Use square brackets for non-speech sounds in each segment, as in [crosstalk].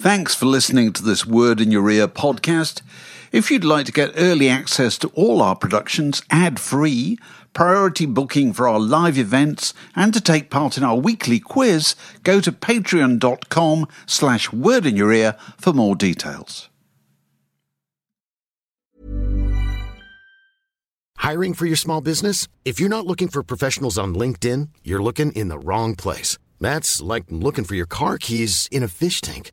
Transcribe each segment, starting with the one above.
Thanks for listening to this Word in Your Ear podcast. If you'd like to get early access to all our productions ad free, priority booking for our live events, and to take part in our weekly quiz, go to patreon.com slash word in your ear for more details. Hiring for your small business? If you're not looking for professionals on LinkedIn, you're looking in the wrong place. That's like looking for your car keys in a fish tank.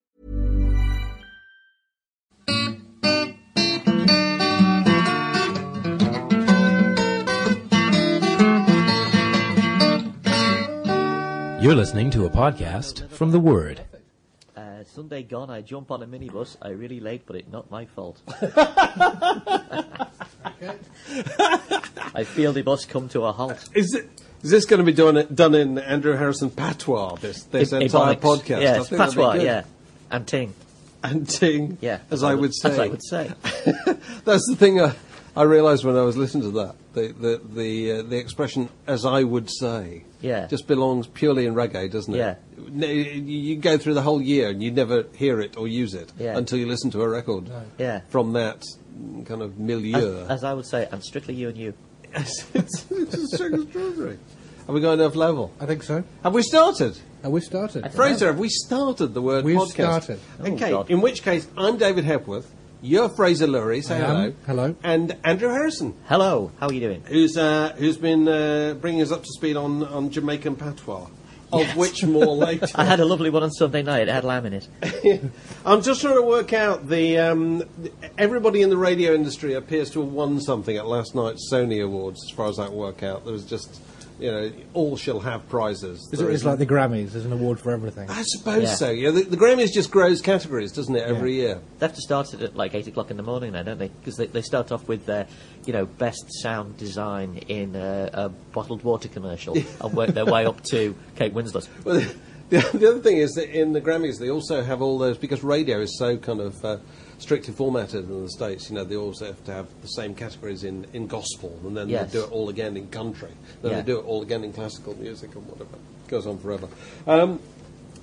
You're listening to a podcast from The Word. Uh, Sunday gone, I jump on a minibus. I really late, but it's not my fault. [laughs] [laughs] I feel the bus come to a halt. Is it? Is this going to be done done in Andrew Harrison patois? This this I- entire Ebonics. podcast. Yeah, I it's think that'd be patois, good. yeah. And ting. And ting. Yeah. as I would say. As I would say. [laughs] That's the thing I, I realised when I was listening to that. The the the, uh, the expression "as I would say" Yeah. just belongs purely in reggae, doesn't it? Yeah. You- You go through the whole year and you never hear it or use it Yeah. until you listen to a record Yeah. from that kind of milieu. As, as I would say, and strictly you and you. [laughs] it's, it's just so extraordinary. Have we got enough level? I think so. Have we started? Have we started. Fraser, have we started the word We've podcast? started. Okay, Oh, God. in which case, I'm David Hepworth, you're Fraser Lurie, say I am. hello. Hello. And Andrew Harrison, Hello, how are you doing? who's, uh, who's been uh, bringing us up to speed on, on Jamaican patois, of which more [laughs] later. I had a lovely one on Sunday night. It had lamb in it. [laughs] I'm just trying to work out the. Um, everybody in the radio industry appears to have won something at last night's Sony Awards, as far as I can work out. There was just, you know, all shall have prizes. It's, it's like the Grammys. There's an award for everything. I suppose Yeah. so. Yeah, the, the Grammys just grows categories, doesn't it, every year? They have to start it at like 8 o'clock in the morning now, don't they? Because they, they start off with their, you know, best sound design in a, a bottled water commercial [laughs] and work their way up to Kate Winslet. Well, [laughs] the, the other thing is that in the Grammys they also have all those because radio is so kind of uh, strictly formatted in the states. You know, they also have to have the same categories in, in gospel, and then Yes. they do it all again in country. Then Yeah. they do it all again in classical music and whatever. It goes on forever. Um,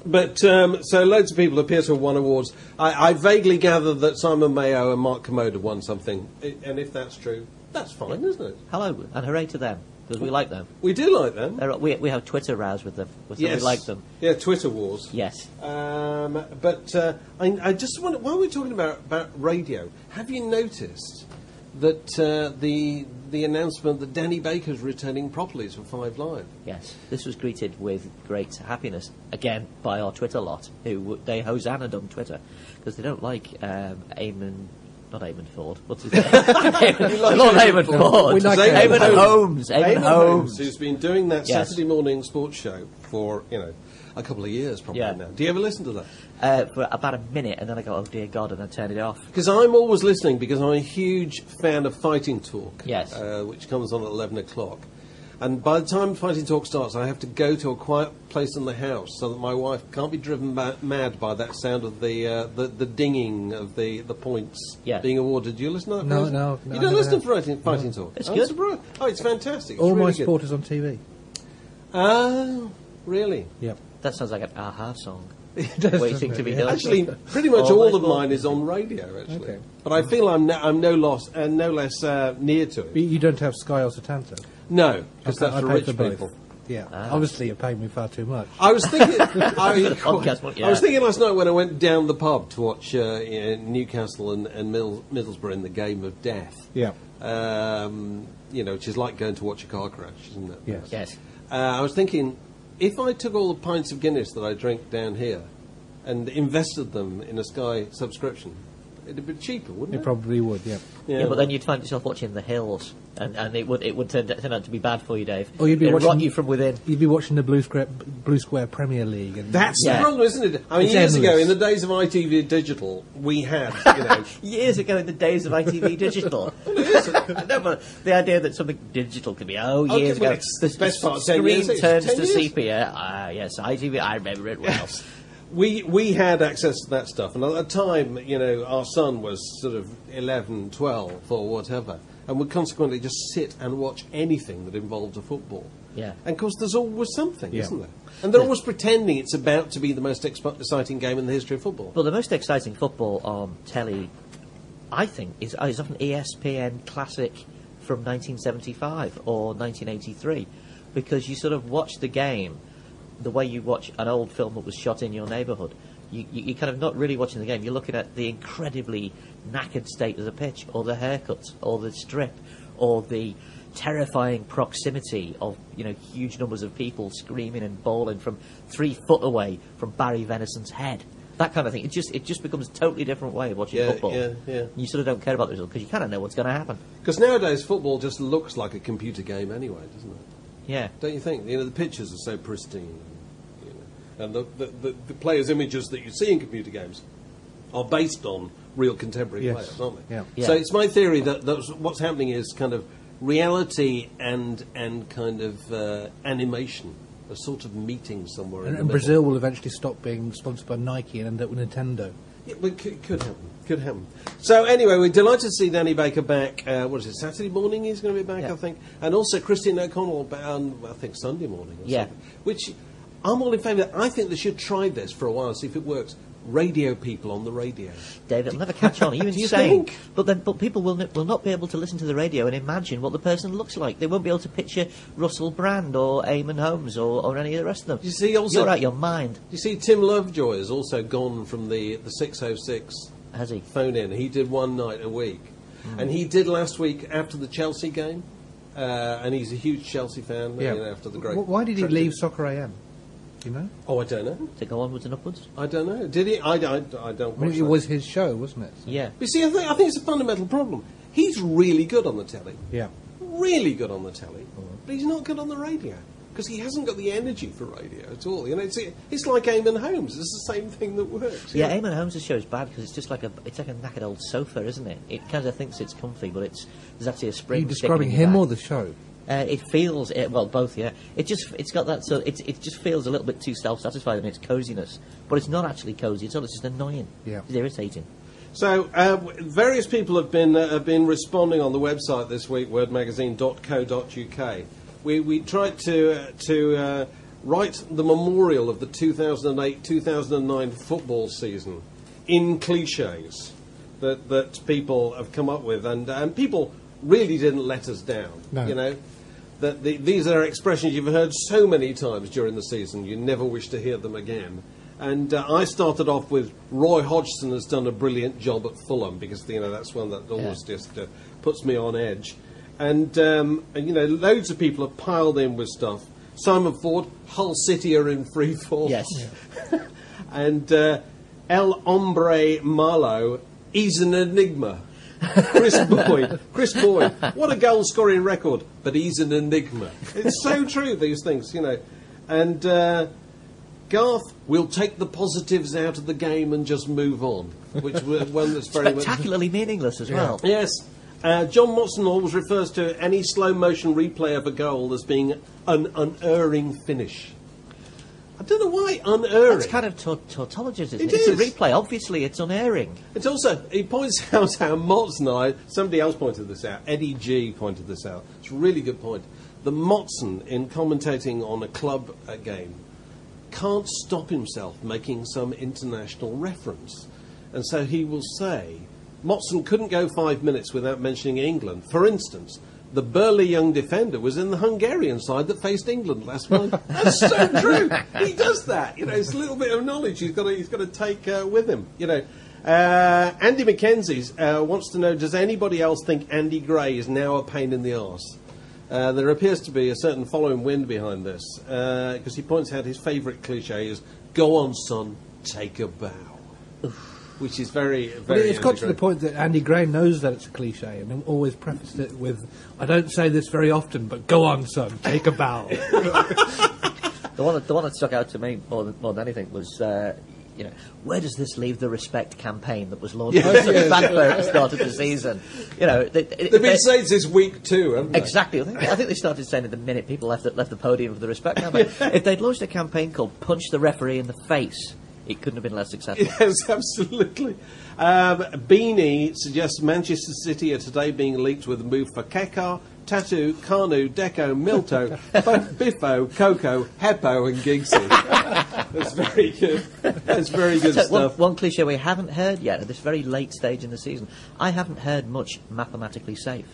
but um, so loads of people appear to have won awards. I, I vaguely gather that Simon Mayo and Mark Kermode won something, and if that's true, that's fine, isn't it? Hello, and hooray to them, because we like them. We do like them. They're, we, we have Twitter rows with them, so we like them. Yeah, Twitter wars. Yes. Um, but uh, I, I just wonder, while we're talking about, about radio, have you noticed that uh, the the announcement that Danny Baker's returning properly for Five Live? Yes, this was greeted with great happiness again by our Twitter lot, who they hosanned on Twitter because they don't like um, Eamon, not Eamon Ford. What's his [laughs] name? Eamon, not Eamon Ford. We like Eamon Eamon Holmes. Holmes. Eamon Eamon Holmes. who's been doing that Yes. Saturday morning sports show for you know a couple of years probably Yeah. now. Do you ever listen to that? Uh, for about a minute, and then I go, "Oh dear God," and I turn it off. Because I'm always listening because I'm a huge fan of Fighting Talk. Yes. Uh, which comes on at 11 o'clock. And by the time Fighting Talk starts, I have to go to a quiet place in the house so that my wife can't be driven ma- mad by that sound of the, uh, the the dinging of the, the points Yeah. being awarded. Do you listen to that? No, no, no, You don't never listen have. to Fighting, fighting Talk? It's I'm good. surprised. Oh, it's fantastic. It's All really my good. supporters on TV. Oh, really? Yep. That sounds like an aha song. [laughs] Waiting to be it? done. Actually, [laughs] pretty much All all of mine is on radio, actually. Okay. But I feel I'm no, I'm no loss and no less uh, near to it. But you don't have Sky or Setanta. No, because that's I for pay rich for both. people. Yeah. Ah. Obviously, you're paying me far too much. I was thinking. [laughs] I, podcast one, I was thinking last night when I went down the pub to watch uh, yeah, Newcastle and, and Middles- Middlesbrough in the game of death. Yeah. Um, you know, which is like going to watch a car crash, isn't it? Yes. Yes. Uh, I was thinking, if I took all the pints of Guinness that I drink down here and invested them in a Sky subscription, it'd be cheaper, wouldn't It it? probably would, yeah. Yeah. but then you'd find yourself watching The Hills, and, and it would it would turn, turn out to be bad for you, Dave. Or you'd be It'd watching- rot you from within. You'd be watching the Blue Square, Blue Square Premier League. And That's Yeah. the problem, isn't it? I mean, It's years ago, endless. in the days of ITV Digital, we had, you [laughs] know, Years ago, in the days of ITV [laughs] Digital. no, but the idea that something digital could be oh Okay, years well, ago, it's the, the best part of 10 screen years, it's turns 10 to years. sepia. Ah, yes, ITV. I remember it well. We we had access to that stuff, and at the time, you know, our son was sort of 11, 12, or whatever, and would consequently just sit and watch anything that involved a football. Yeah. And of course, there's always something, Yeah. isn't there? And they're always pretending it's about to be the most expo- exciting game in the history of football. Well, the most exciting football on telly, I think, is, oh, is often ESPN Classic from 1975 or 1983, because you sort of watch the game the way you watch an old film that was shot in your neighbourhood. You, you, you're kind of not really watching the game. You're looking at the incredibly knackered state of the pitch, or the haircuts, or the strip, or the terrifying proximity of you know huge numbers of people screaming and bawling from three foot away from Barry Venison's head. That kind of thing. It just it just becomes a totally different way of watching Yeah, football. yeah, yeah. You sort of don't care about the result because you kind of know what's going to happen. Because nowadays, football just looks like a computer game anyway, doesn't it? Yeah. Don't you think? You know, the pictures are so pristine. You know, and the, the, the, the players' images that you see in computer games are based on real contemporary Yes. players, aren't they? Yeah. Yeah. So it's my theory that that's, what's happening is kind of reality and, and kind of uh, animation are sort of meeting somewhere in And, the and. Brazil will eventually stop being sponsored by Nike and end up with Nintendo. Yeah, but it could, could happen. Could happen. So anyway, we're delighted to see Danny Baker back. Uh, what is it? Saturday morning he's going to be back, Yeah. I think, and also Christian O'Connell ba- on I think Sunday morning. Or Yeah. something. Which I'm all in favour. I think they should try this for a while, see if it works. Radio people on the radio. David, it'll never catch on. Are you [laughs] Do you think? But then, but people will n- will not be able to listen to the radio and imagine what the person looks like. They won't be able to picture Russell Brand or Eamon Holmes or, or any of the rest of them. You see, also- you're out your mind, You see, Tim Lovejoy has also gone from the the 606 has he? phone in. He did one night a week, and he did last week after the Chelsea game. Uh, and he's a huge Chelsea fan. Yeah. You know, after the great. Wh- Why did he trip leave to- Soccer AM? Do you know? Oh, I don't know. To go onwards and upwards. I don't know. Did he? I, I, I don't. I watch mean, it that. was his show, wasn't it? So- Yeah. You see, I think, I think it's a fundamental problem. He's really good on the telly, Yeah. really good on the telly, but he's not good on the radio because he hasn't got the energy for radio at all. You know, it's, it's like Eamon Holmes. It's the same thing that works. Yeah, Eamon Holmes' show is bad because it's just like a it's like a knackered old sofa, isn't it? It kind of thinks it's comfy, but it's there's actually a Are spring. you sticking describing him back. or the show? Uh, it feels it, well, both. Yeah, it just it's got that so it it just feels a little bit too self-satisfied in its coziness, but it's not actually cozy. It's all it's just annoying. Yeah. it's irritating. So, uh, various people have been uh, have been responding on the website this week, wordmagazine.co.uk. We we tried to uh, to uh, write the memorial of the 2008-2009 football season in cliches that that people have come up with, and and people really didn't let us down. No. You know. That the, these are expressions you've heard so many times during the season, you never wish to hear them again. And uh, I started off with Roy Hodgson has done a brilliant job at Fulham because you know that's one that always just uh, puts me on edge. And, um, and you know loads of people have piled in with stuff. Simon Ford, Hull City are in free fall. Yes. [laughs] and uh, El Hombre Malo, he's an enigma. Kris Boyd, Kris Boyd, what a goal scoring record, but he's an enigma. It's so true, these things, you know. And uh, Garth, we'll take the positives out of the game and just move on, which was one that's very much. Spectacularly meaningless as well. Yes. Uh, John Motson always refers to any slow motion replay of a goal as being an unerring finish. I don't know why unerring. That's kind of taut- tautologist, isn't It it? It's a replay. Obviously, it's unerring. It's also, he points [laughs] out how Motson, I, somebody else pointed this out, Eddie G pointed this out. It's a really good point. The Motson, in commentating on a club uh, game, can't stop himself making some international reference. And so he will say, Motson couldn't go five minutes without mentioning England. For instance, the burly young defender was in the Hungarian side that faced England last month. That's so true. He does that. You know, it's a little bit of knowledge he's got to, he's got to take uh, with him. You know, uh, Andy McKenzie uh, wants to know: Does anybody else think Andy Gray is now a pain in the arse? Uh, there appears to be a certain following wind behind this because he points out his favourite cliche is "Go on, son, take a bow," which is very, But very. it's got to the point that Andy Gray knows that it's a cliche and always prefaced it with, I don't say this very often, but go on, son, take a bow. [laughs] The one, that, the one that stuck out to me more than, more than anything was, uh, you know, where does this leave the respect campaign that was launched by such fanfare at the start of the season? You know, they, they, They've been saying this week too, haven't they? Exactly. I think, I think they started saying it the minute people left the, left the podium for the respect campaign. [laughs] If they'd launched a campaign called "Punch the Referee in the Face," it couldn't have been less successful. [laughs] Yes, absolutely. Um, Beanie suggests Manchester City are today being linked with a move for Kekar, Tattoo, Kanu, Deco, Milto, [laughs] Biffo, Coco, Heppo, and Giggsy. [laughs] That's very good. That's very good So stuff. one cliche we haven't heard yet at this very late stage in the season. I haven't heard much mathematically safe.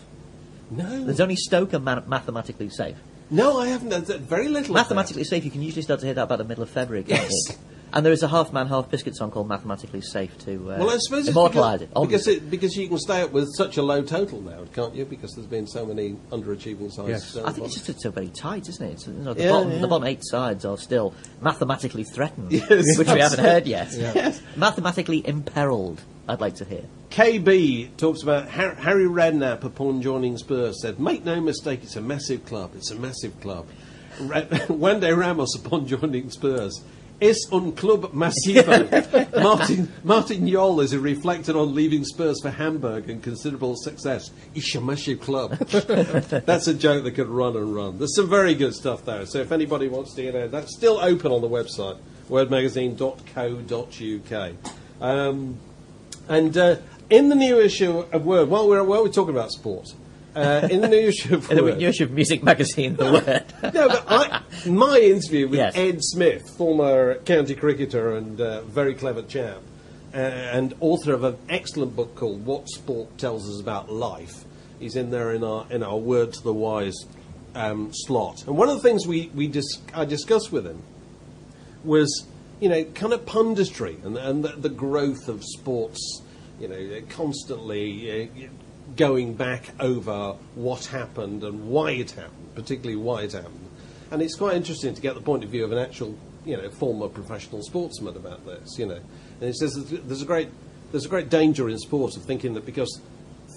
No, There's only Stoker man- mathematically safe. no, I haven't. Very little. Mathematically safe, you can usually start to hear that about the middle of February, Yes. you? And there is a half man, half biscuit song called Mathematically Safe to uh, Well, I suppose it's immortalise because, it. because, it, because you can stay up with such a low total now, can't you? Because there's been so many underachieving sides. Yes. I think it's just it's so very tight, isn't it? It's, you know, the, Yeah, bottom, yeah. the bottom eight sides are still mathematically threatened, Yes, which we haven't heard yet. Yes. Mathematically imperiled, I'd like to hear. KB talks about Har- Harry Redknapp upon joining Spurs said, "Make no mistake, it's a massive club. It's a massive club." Ra- [laughs] Juande Ramos upon joining Spurs. Es un club masivo. [laughs] Martin Martin Jol is reflected on leaving Spurs for Hamburg and considerable success. It's a massive club. [laughs] that's a joke that could run and run. There's some very good stuff there. So if anybody wants to, you know, that's still open on the website, wordmagazine.co.uk. Um, and uh, in the new issue of Word, while we're, while we're talking about sports, uh, in the new issue of [laughs] In the Word, New Issue of Music Magazine, The Word. no, but I, my interview with Yes. Ed Smith, former county cricketer and uh, very clever chap, uh, and author of an excellent book called "What Sport Tells Us About Life," he's in there in our in our Word to the Wise um, slot. And one of the things we we dis- I discussed with him was, you know, kind of punditry and, and the, the growth of sports, you know, constantly uh, going back over what happened and why it happened, particularly why it happened. And it's quite interesting to get the point of view of an actual, you know, former professional sportsman about this, you know. And he says there's a great, there's a great danger in sports of thinking that because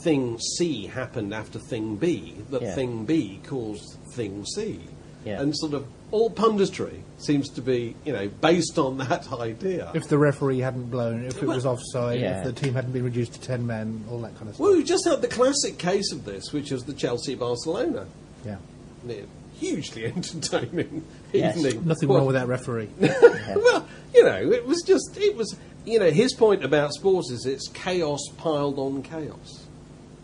thing C happened after thing B, that Yeah. thing B caused thing C. Yeah. And sort of all punditry seems to be, you know, based on that [laughs] idea. if the referee hadn't blown, if it was offside, Yeah. if the team hadn't been reduced to 10 men, all that kind of stuff. well, we just had the classic case of this, which was the Chelsea Barcelona. Yeah. Yeah, Hugely [laughs] entertaining Yes. evening. Nothing Well, wrong with that referee. [laughs] well, you know, it was just, it was, you know, his point about sports is it's chaos piled on chaos,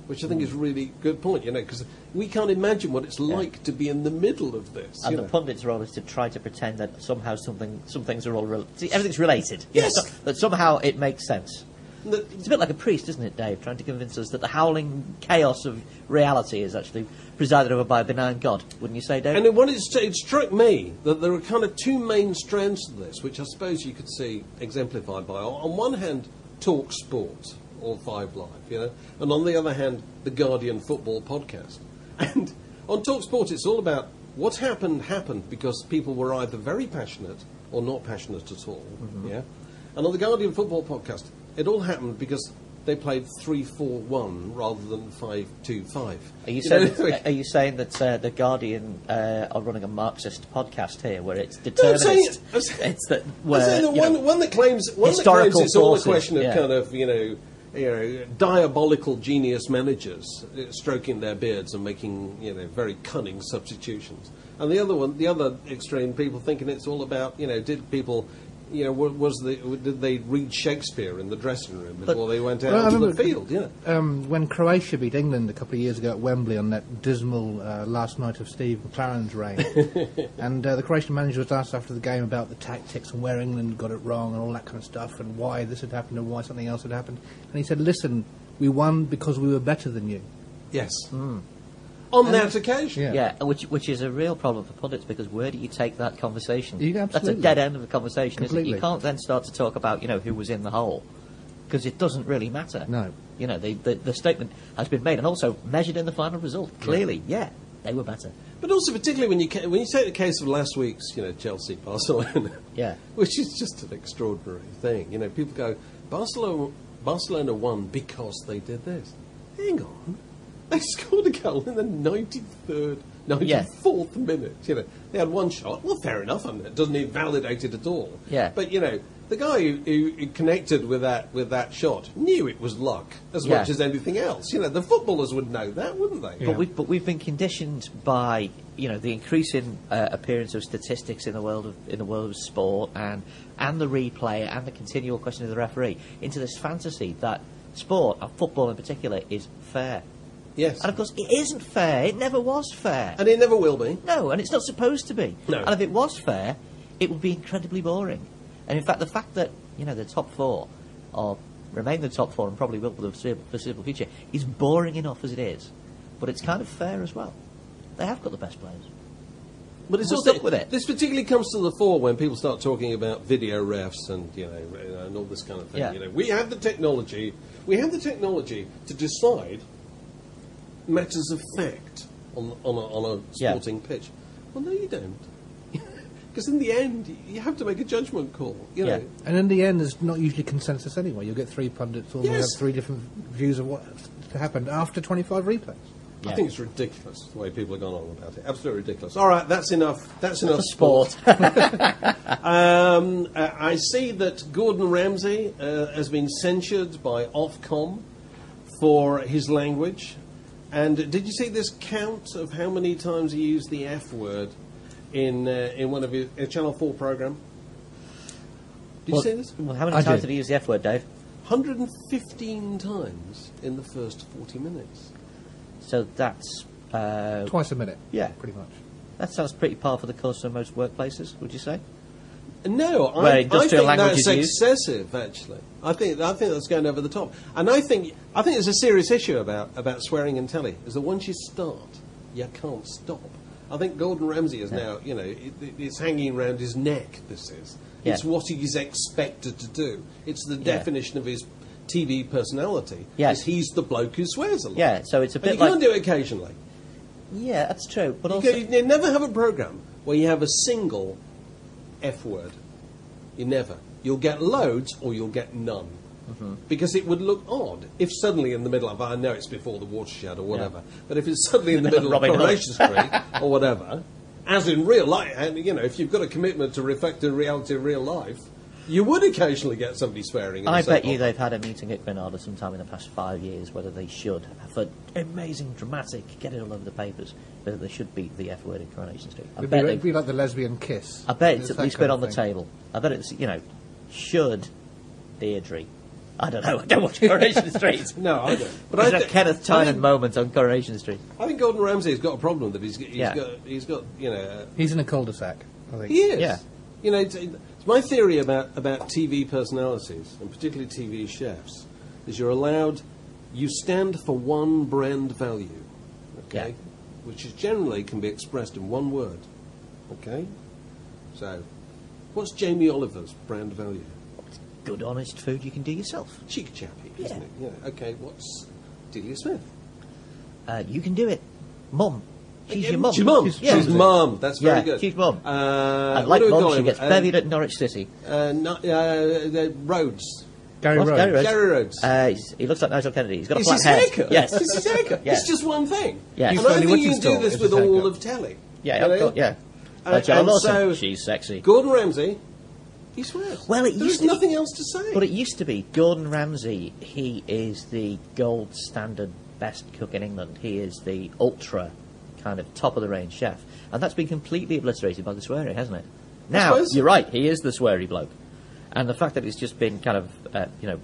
which I think is a really good point, you know, because we can't imagine what it's like to be in the middle of this. And the know. pundits' role is to try to pretend that somehow something, some things are all rel- see, everything's related. You know, Yes. so- that somehow it makes sense. That- It's a bit like a priest, isn't it, Dave? Trying to convince us that the howling chaos of reality is actually presided over by a benign God. Wouldn't you say, Dave? And it, it, it struck me that there are kind of two main strands to this, which I suppose you could see exemplified by, on one hand, Talk Sport or Five Live, you know, and on the other hand, the Guardian Football Podcast. [laughs] And on Talk Sport, it's all about what happened happened because people were either very passionate or not passionate at all, yeah. And on the Guardian Football Podcast, it all happened because they played three four one rather than five two five. Are you, know, saying, [laughs] are you saying that uh, the Guardian uh, are running a Marxist podcast here, where it's No, I'm saying- determinist? I'm saying- it's that I'm saying that one, know, one that claims one that claims it's all a question of yeah. kind of you know you know diabolical genius managers uh, stroking their beards and making you know very cunning substitutions, and the other one, the other extreme, people thinking it's all about you know did people. You know, was the did they read Shakespeare in the dressing room before they went out Well, onto the field? Yeah, Um, when Croatia beat England a couple of years ago at Wembley on that dismal uh, last night of Steve McClaren's reign, [laughs] and uh, the Croatian manager was asked after the game about the tactics and where England got it wrong and all that kind of stuff, and why this had happened and why something else had happened, and he said, "Listen, we won because we were better than you." yes. On that occasion. Yeah. Yeah, which which is a real problem for pundits because where do you take that conversation? You- That's a dead end of the conversation, isn't it? You can't then start to talk about you know who was in the hole because it doesn't really matter. No. You know, the, the the statement has been made and also measured in the final result. Clearly, yeah, they were better. But also, particularly when you ca- when you take the case of last week's, you know, Chelsea [laughs] Barcelona, Yeah. which is just an extraordinary thing. You know, people go Barcelona Barcelona won because they did this. Hang on, they scored a goal in the ninety third, ninety Yeah. fourth minute. You know, they had one shot. Well, fair enough. I mean, it doesn't even validate it at all. Yeah. But you know. The guy who, who connected with that with that shot knew it was luck as Yeah. much as anything else. You know, the footballers would know that, wouldn't they? But we've but we've been conditioned by you know the increasing uh, appearance of statistics in the world of in the world of sport and and the replay and the continual question of the referee into this fantasy that sport and football in particular is fair. Yes. And of course, it isn't fair. It never was fair. And it never will be. No, and it's not supposed to be. No. And if it was fair, it would be incredibly boring. And in fact, the fact that you know the top four are remain the top four and probably will for the foreseeable, future is boring enough as it is. But it's kind of fair as well. They have got the best players. But it's also stuck with it. This particularly comes to the fore when people start talking about video refs and you know and all this kind of thing. Yeah. You know, we have the technology. We have the technology to decide matters of fact on on a, on a Yeah. sporting pitch. Well, no, you don't. [laughs] Because in the end, you have to make a judgment call. You know, Yeah. And in the end, there's not usually consensus anyway. You'll get three pundits all Yes. have three different views of what happened after 25 replays. I think it's ridiculous the way people have gone on about it. Absolutely ridiculous. All right, that's enough. That's enough Sport. [laughs] Um, uh, I see that Gordon Ramsay uh, has been censured by Ofcom for his language. And did you see this count of how many times he used the F word in uh, in one of his a Channel Four program? Did well, you see this? well, how many I times did. did he use the F word, Dave? 115 times in the first 40 minutes. So that's uh, Twice a minute. Yeah. Pretty much. that sounds pretty par for the course for most workplaces. Would you say? No, I, I think language that's excessive. Actually, I think I think that's going over the top, and I think I think there's a serious issue about about swearing in telly. Is that once you start, you can't stop. I think Gordon Ramsay is now, you know, it, it- it's hanging around his neck. This is. Yeah. It's what he's expected to do. It's the Yeah. definition of his TV personality. Yes. he's the bloke who swears a lot. Yeah. So it's a and bit you like can't do it occasionally. yeah, that's true. But You, also can- you never have a program where you have a single F word. You never. You'll get loads or you'll get none. Mm-hmm. Because it would look odd if suddenly in the middle of, I know it's before the watershed or whatever, but if it's suddenly in the [laughs] middle of. Coronation Street [laughs] or whatever, as in real life, and you know, if you've got a commitment to reflect the reality of real life, you would occasionally get somebody swearing. in I the bet you oh. they've had a meeting at Granada sometime in the past five years whether they should, for amazing, dramatic, get it all over the papers, whether they should beat the F word in Coronation Street. I It'd bet, be, they, it'd be like the lesbian kiss. I bet it's at least kind been on the table. I bet it's, you know, should Deirdre. I don't know, I don't watch Coronation [laughs] Street. No, I don't. But But I There's thi- a Kenneth I Tynan think- moment on Coronation Street. I think Gordon Ramsay's got a problem that he's, he's Yeah. got. He's got, you know, uh, He's in a cul-de-sac, I think. He is. Yeah. You know, it's, it's my theory about, about TV personalities, and particularly TV chefs, is you're allowed, you stand for one brand value, okay? Yeah. Which is generally can be expressed in one word, okay? So, what's Jamie Oliver's brand value? Good, honest food you can do yourself. Cheeky chappy, isn't it? Yeah. Okay, what's Delia Smith? Uh, you can do it. Mum. She's your Um, mum. She's mum. She's- She's mum. That's very Yeah, good. she's mum. Uh, And like do we mum, call she him? gets Um, bevied at Norwich City. Uh, no, uh, the Rhodes. Gary What's Rhodes. Gary Rhodes? Gary Rhodes. Uh, he's, he looks like Nigel Kennedy. He's got a It's flat his head. haircut. Yes. It's his haircut. Yes. It's just one thing. Yes. And He's I Stanley think you can do Winston this with all of telly. Yeah, You got, yeah. Uh, Like and Lawson. so- She's sexy. Gordon Ramsay, he swears. Well, it There's used to- nothing else to say. But it used to be Gordon Ramsay. He is the gold standard best cook in England. He is the ultra kind of top of the range chef, and that's been completely obliterated by the swearing, hasn't it? Now you're right. He is the sweary bloke, and the fact that it's just been kind of uh, you know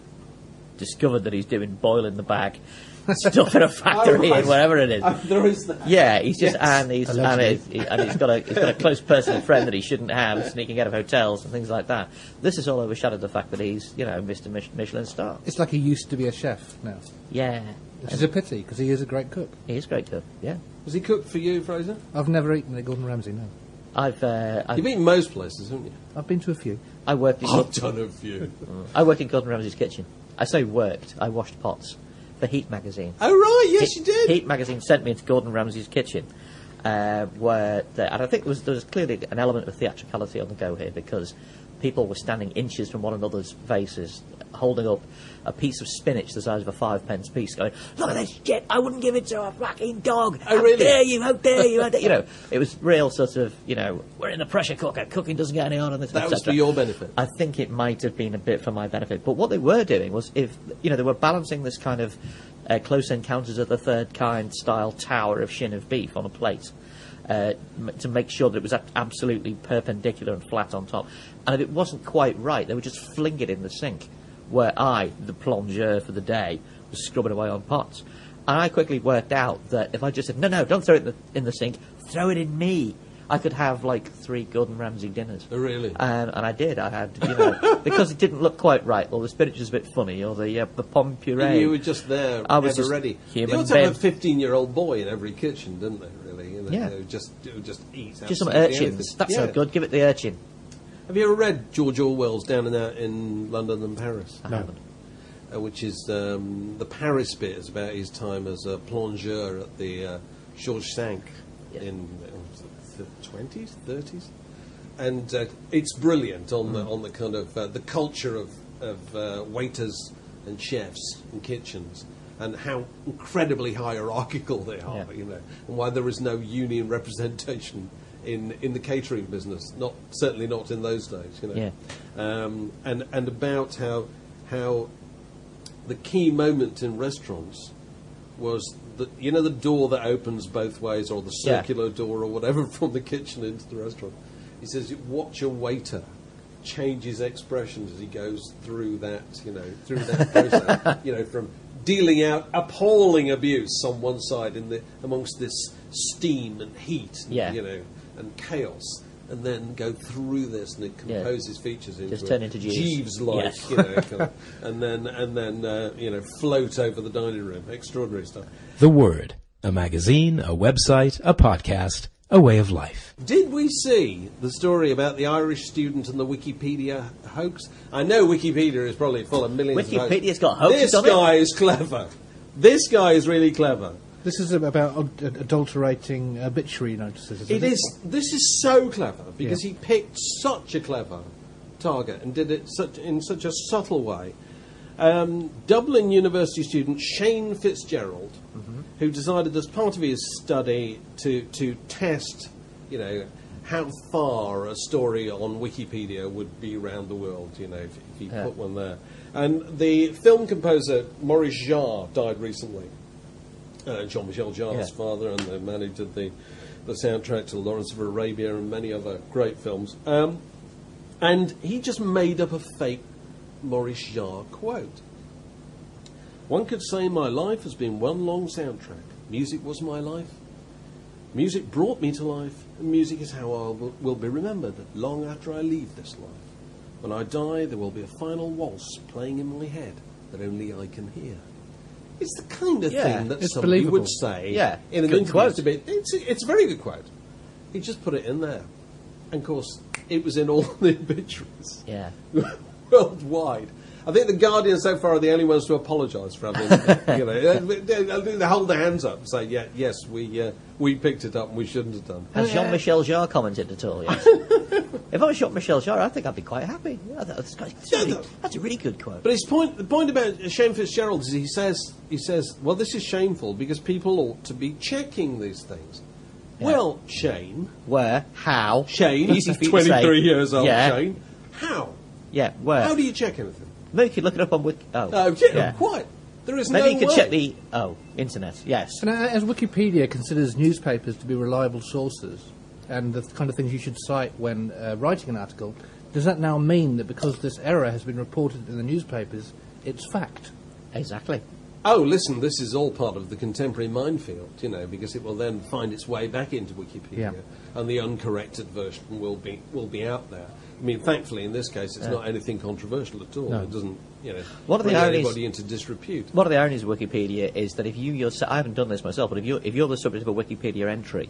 discovered that he's doing boil in the bag [laughs] stuff in a factory right. and wherever it is. Uh, there is that. Yeah, he's just Yes. and he's and, Allegedly. he's, and he's got a he's got a close personal friend that he shouldn't have, sneaking out of hotels and things like that. This has all overshadowed the fact that he's you know Mr. Mich- Michelin star. It's like he used to be a chef now. Yeah, Which is a pity, because he is a great cook. He is great cook. Yeah, Has he cooked for you, Fraser? I've never eaten at Gordon Ramsay, no. I've uh, I've, You've been most places, haven't you? I've been to a few. I worked in [laughs] I've done a few. [laughs] I worked in Gordon Ramsay's kitchen. I say worked. I washed pots for Heat magazine. oh, right, yes, Heat, you did. Heat magazine sent me into Gordon Ramsay's kitchen, uh, where the, and I think there was there was clearly an element of theatricality on the go here because people were standing inches from one another's faces, holding up a piece of spinach the size of a five pence piece, going, "Look at this shit! I wouldn't give it to a fucking dog! Oh, how really? dare you! How dare you! How dare-" [laughs] you know, it was real sort of you know we're in a pressure cooker. Cooking doesn't get any harder than this. That was for your benefit. I think it might have been a bit for my benefit. But what they were doing was, if you know, they were balancing this kind of uh, close encounters of the third kind style tower of shin of beef on a plate. Uh, to make sure that it was absolutely perpendicular and flat on top, and if it wasn't quite right, they would just fling it in the sink. Where I, the plongeur for the day, was scrubbing away on pots, and I quickly worked out that if I just said, "No, no, don't throw it in the, in the sink, throw it in me," I could have like three Gordon Ramsay dinners. Oh, really? And, and I did. I had, you know, [laughs] because it didn't look quite right, or the spinach was a bit funny, or the uh, the pomme puree. You were just there, I was just ready. human they also have a fifteen-year-old boy in every kitchen, didn't they? Really? You Yeah. They just, they would just eat. Just some urchins. anything. That's yeah. so good. Give it the urchin. Have you ever read George Orwell's Down and Out in London and Paris? I haven't. uh, which is um, the Paris bit is about his time as a plongeur at the uh, Georges Cinq Yeah. in the twenties, thirties, and uh, it's brilliant on Mm. the on the kind of uh, the culture of of uh, waiters and chefs and kitchens. And how incredibly hierarchical they are, Yeah. you know, and why there is no union representation in, in the catering business. Not certainly not in those days, you know Yeah. um, and and about how how the key moment in restaurants was the you know the door that opens both ways or the Yeah. circular door or whatever [laughs] from the kitchen into the restaurant. He says, "Watch a waiter." Change his expressions as he goes through that, you know, through that [laughs] process. you know, from dealing out appalling abuse on one side in the amongst this steam and heat, and, Yeah. you know, and chaos, and then go through this and it Yeah. composes features into Just turn into Jeeves. Jeeves-like, Yes. you know, [laughs] kind of, and then and then uh, you know float over the dining room. Extraordinary stuff. The Word, a magazine, a website, a podcast, a way of life. Did we see the story about the Irish student and the Wikipedia hoax? I know Wikipedia is probably full of millions. of hoaxes. Wikipedia's got hoaxes This on it. guy is clever. This guy is really clever. This is about adulterating obituary notices. isn't It is. This is so clever because Yeah. he picked such a clever target and did it such, in such a subtle way. Um, Dublin University student Shane Fitzgerald, who decided as part of his study to to test, you know, how far a story on Wikipedia would be around the world, you know, if, if he Yeah. put one there. And the film composer Maurice Jarre died recently uh, Jean-Michel Jarre's Yeah. father, and the man who did the, the soundtrack to Lawrence of Arabia and many other great films. Um, and he just made up a fake Maurice Jarre quote. One could say my life has been one long soundtrack. Music was my life. Music brought me to life, and music is how I will, be remembered long after I leave this life. When I die, there will be a final waltz playing in my head that only I can hear. It's the kind of Yeah, thing that somebody believable. would say Yeah, in an interview. It's a, it's, a, it's a very good quote. He just put it in there. And of course, it was in all [laughs] the obituaries Yeah. [laughs] worldwide. I think the Guardian so far are the only ones to apologise for having, [laughs] you know, they, they, they hold their hands up and say, yeah, yes, we uh, we picked it up and we shouldn't have done. Has Jean-Michel Jarre commented at all yet? [laughs] if I was Jean-Michel Jarre, I think I'd be quite happy. Yeah, that's, that's, Yeah, really, no. that's a really good quote. But his point, the point about Shane Fitzgerald is he says, he says, well, this is shameful because people ought to be checking these things. Well, Shane, Where? How? Shane, Easy he's for you to say. 23 years old, Yeah. Shane. How? Yeah, where? How do you check anything? Maybe you could look it up on Wiki. Oh, Oh, yeah, quite. There is no. Maybe no you could way. check the oh internet. Yes. And uh, as Wikipedia considers newspapers to be reliable sources and the kind of things you should cite when uh, writing an article, does that now mean that because this error has been reported in the newspapers, it's fact? Exactly. Oh, listen, this is all part of the contemporary minefield, you know, because it will then find its way back into Wikipedia, Yeah. and the uncorrected version will be will be out there. I mean, thankfully, in this case, it's not anything controversial at all. It doesn't, you know, One of the bring ironies- anybody into disrepute. One of the ironies of Wikipedia is that if you yourself, I haven't done this myself, but if you're, if you're the subject of a Wikipedia entry,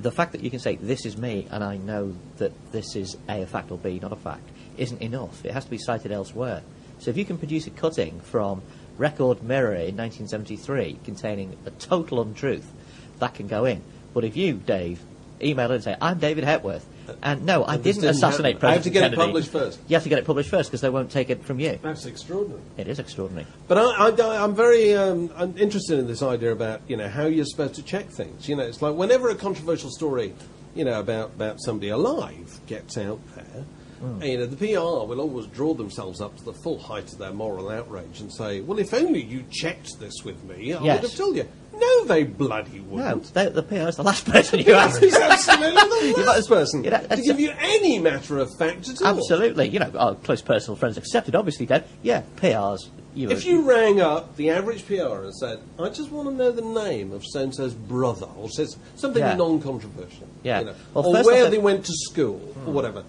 the fact that you can say, this is me, and I know that this is A, a fact, or B, not a fact, isn't enough. It has to be cited elsewhere. So if you can produce a cutting from Record Mirror in 1973 containing a total untruth, that can go in. But if you, Dave, email and say, I'm David Hepworth, and no, I didn't didn't assassinate happen. I have President to get it published first. You have to get it published first because they won't take it from you. That's extraordinary. It is extraordinary. But I, I, I'm very um, I'm interested in this idea about you know how you're supposed to check things. You know, it's like whenever a controversial story, you know, about about somebody alive gets out there, Mm. you know, the PR will always draw themselves up to the full height of their moral outrage and say, "Well, if only you checked this with me, I Yes. would have told you." No, they bloody No, wouldn't. they, the PR is the last person you ask. He's absolutely the [laughs] You last person you know, to give you any matter of fact at all. Absolutely, you know, our close personal friends accepted, obviously, Dave. Yeah, PRs. You If you rang up the average PR and said, I just want to know the name of so and so's brother, or says something Yeah. non controversial, Yeah. you know, Well, or where they went to school, or hmm. whatever,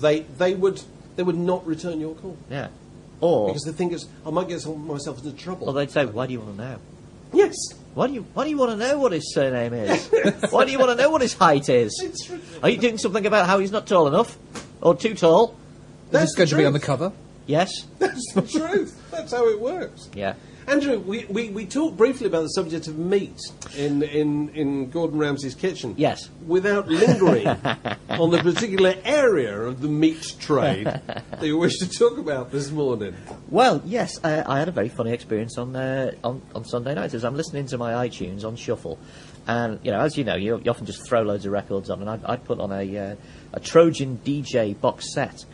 they, they, would, they would not return your call. yeah, or Because the thing is, I might get myself into trouble. or they'd say, "Why do you want to know? yes. Why do you Why do you want to know what his surname is? [laughs] why do you want to know what his height is? It's. Are you doing something about how he's not tall enough or too tall? Is That's this going the to be on the cover? Yes. That's the truth. That's how it works. Yeah. Andrew, we, we, we talked briefly about the subject of meat in, in, in Gordon Ramsay's kitchen. Yes. Without lingering [laughs] on the particular area of the meat trade that you wish to talk about this morning. Well, yes, uh, I had a very funny experience on, uh, on on Sunday night as I'm listening to my iTunes on shuffle, and you know, as you know, you, you often just throw loads of records on, and I, I put on a uh, a Trojan DJ box set,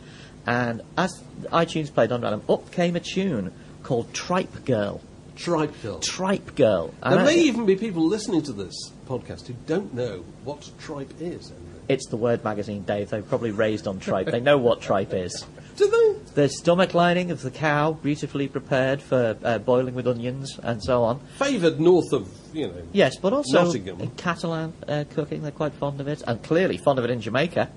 and as iTunes played on random, up came a tune called Tripe Girl. Tripe Girl. Tripe Girl. And There may even be people listening to this podcast who don't know what tripe is, Andrew. it's the Word magazine, Dave. They're probably raised on tripe. they know what tripe is. [laughs] Do they? The stomach lining of the cow, beautifully prepared for uh, boiling with onions and so on. Favoured north of, you know. Yes, but also Nottingham. in Catalan uh, cooking, they're quite fond of it, and clearly fond of it in Jamaica,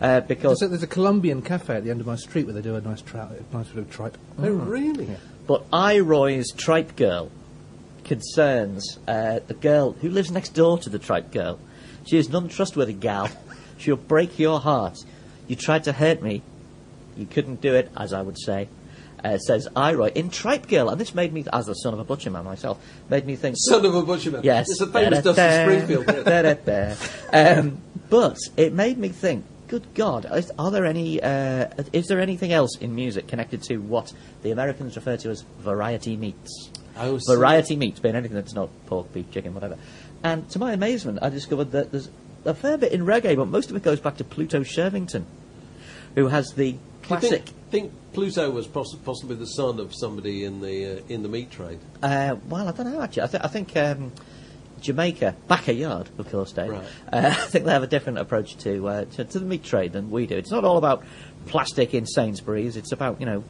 uh, because. There's a, there's a Colombian cafe at the end of my street where they do a nice, trout, a nice bit of tripe. Oh, really? But I-Roy's tripe girl concerns uh, the girl who lives next door to the tripe girl. She is an untrustworthy gal. [laughs] She'll break your heart. You tried to hurt me. You couldn't do it, as I would say. Uh, says Iroy in Tripe Girl, and this made me, as the son of a butcher man myself, made me think. Son of a butcher man. Yes. It's a famous Dusty Da-da-da, Springfield. um, but it made me think. Good God, is, are there any? Uh, is there anything else in music connected to what the Americans refer to as variety meats? Oh, variety meats being anything that's not pork, beef, chicken, whatever. And to my amazement, I discovered that there's a fair bit in reggae, but most of it goes back to Pluto Shervington, who has the classic. think, think Pluto was poss- possibly the son of somebody in the uh, in the meat trade? Uh, well, I don't know actually. I, th- I think um, Jamaica, Backyard, of course, Dave. Right. Uh, [laughs] I think they have a different approach to, uh, to to the meat trade than we do. It's not all about plastic in Sainsbury's. It's about you know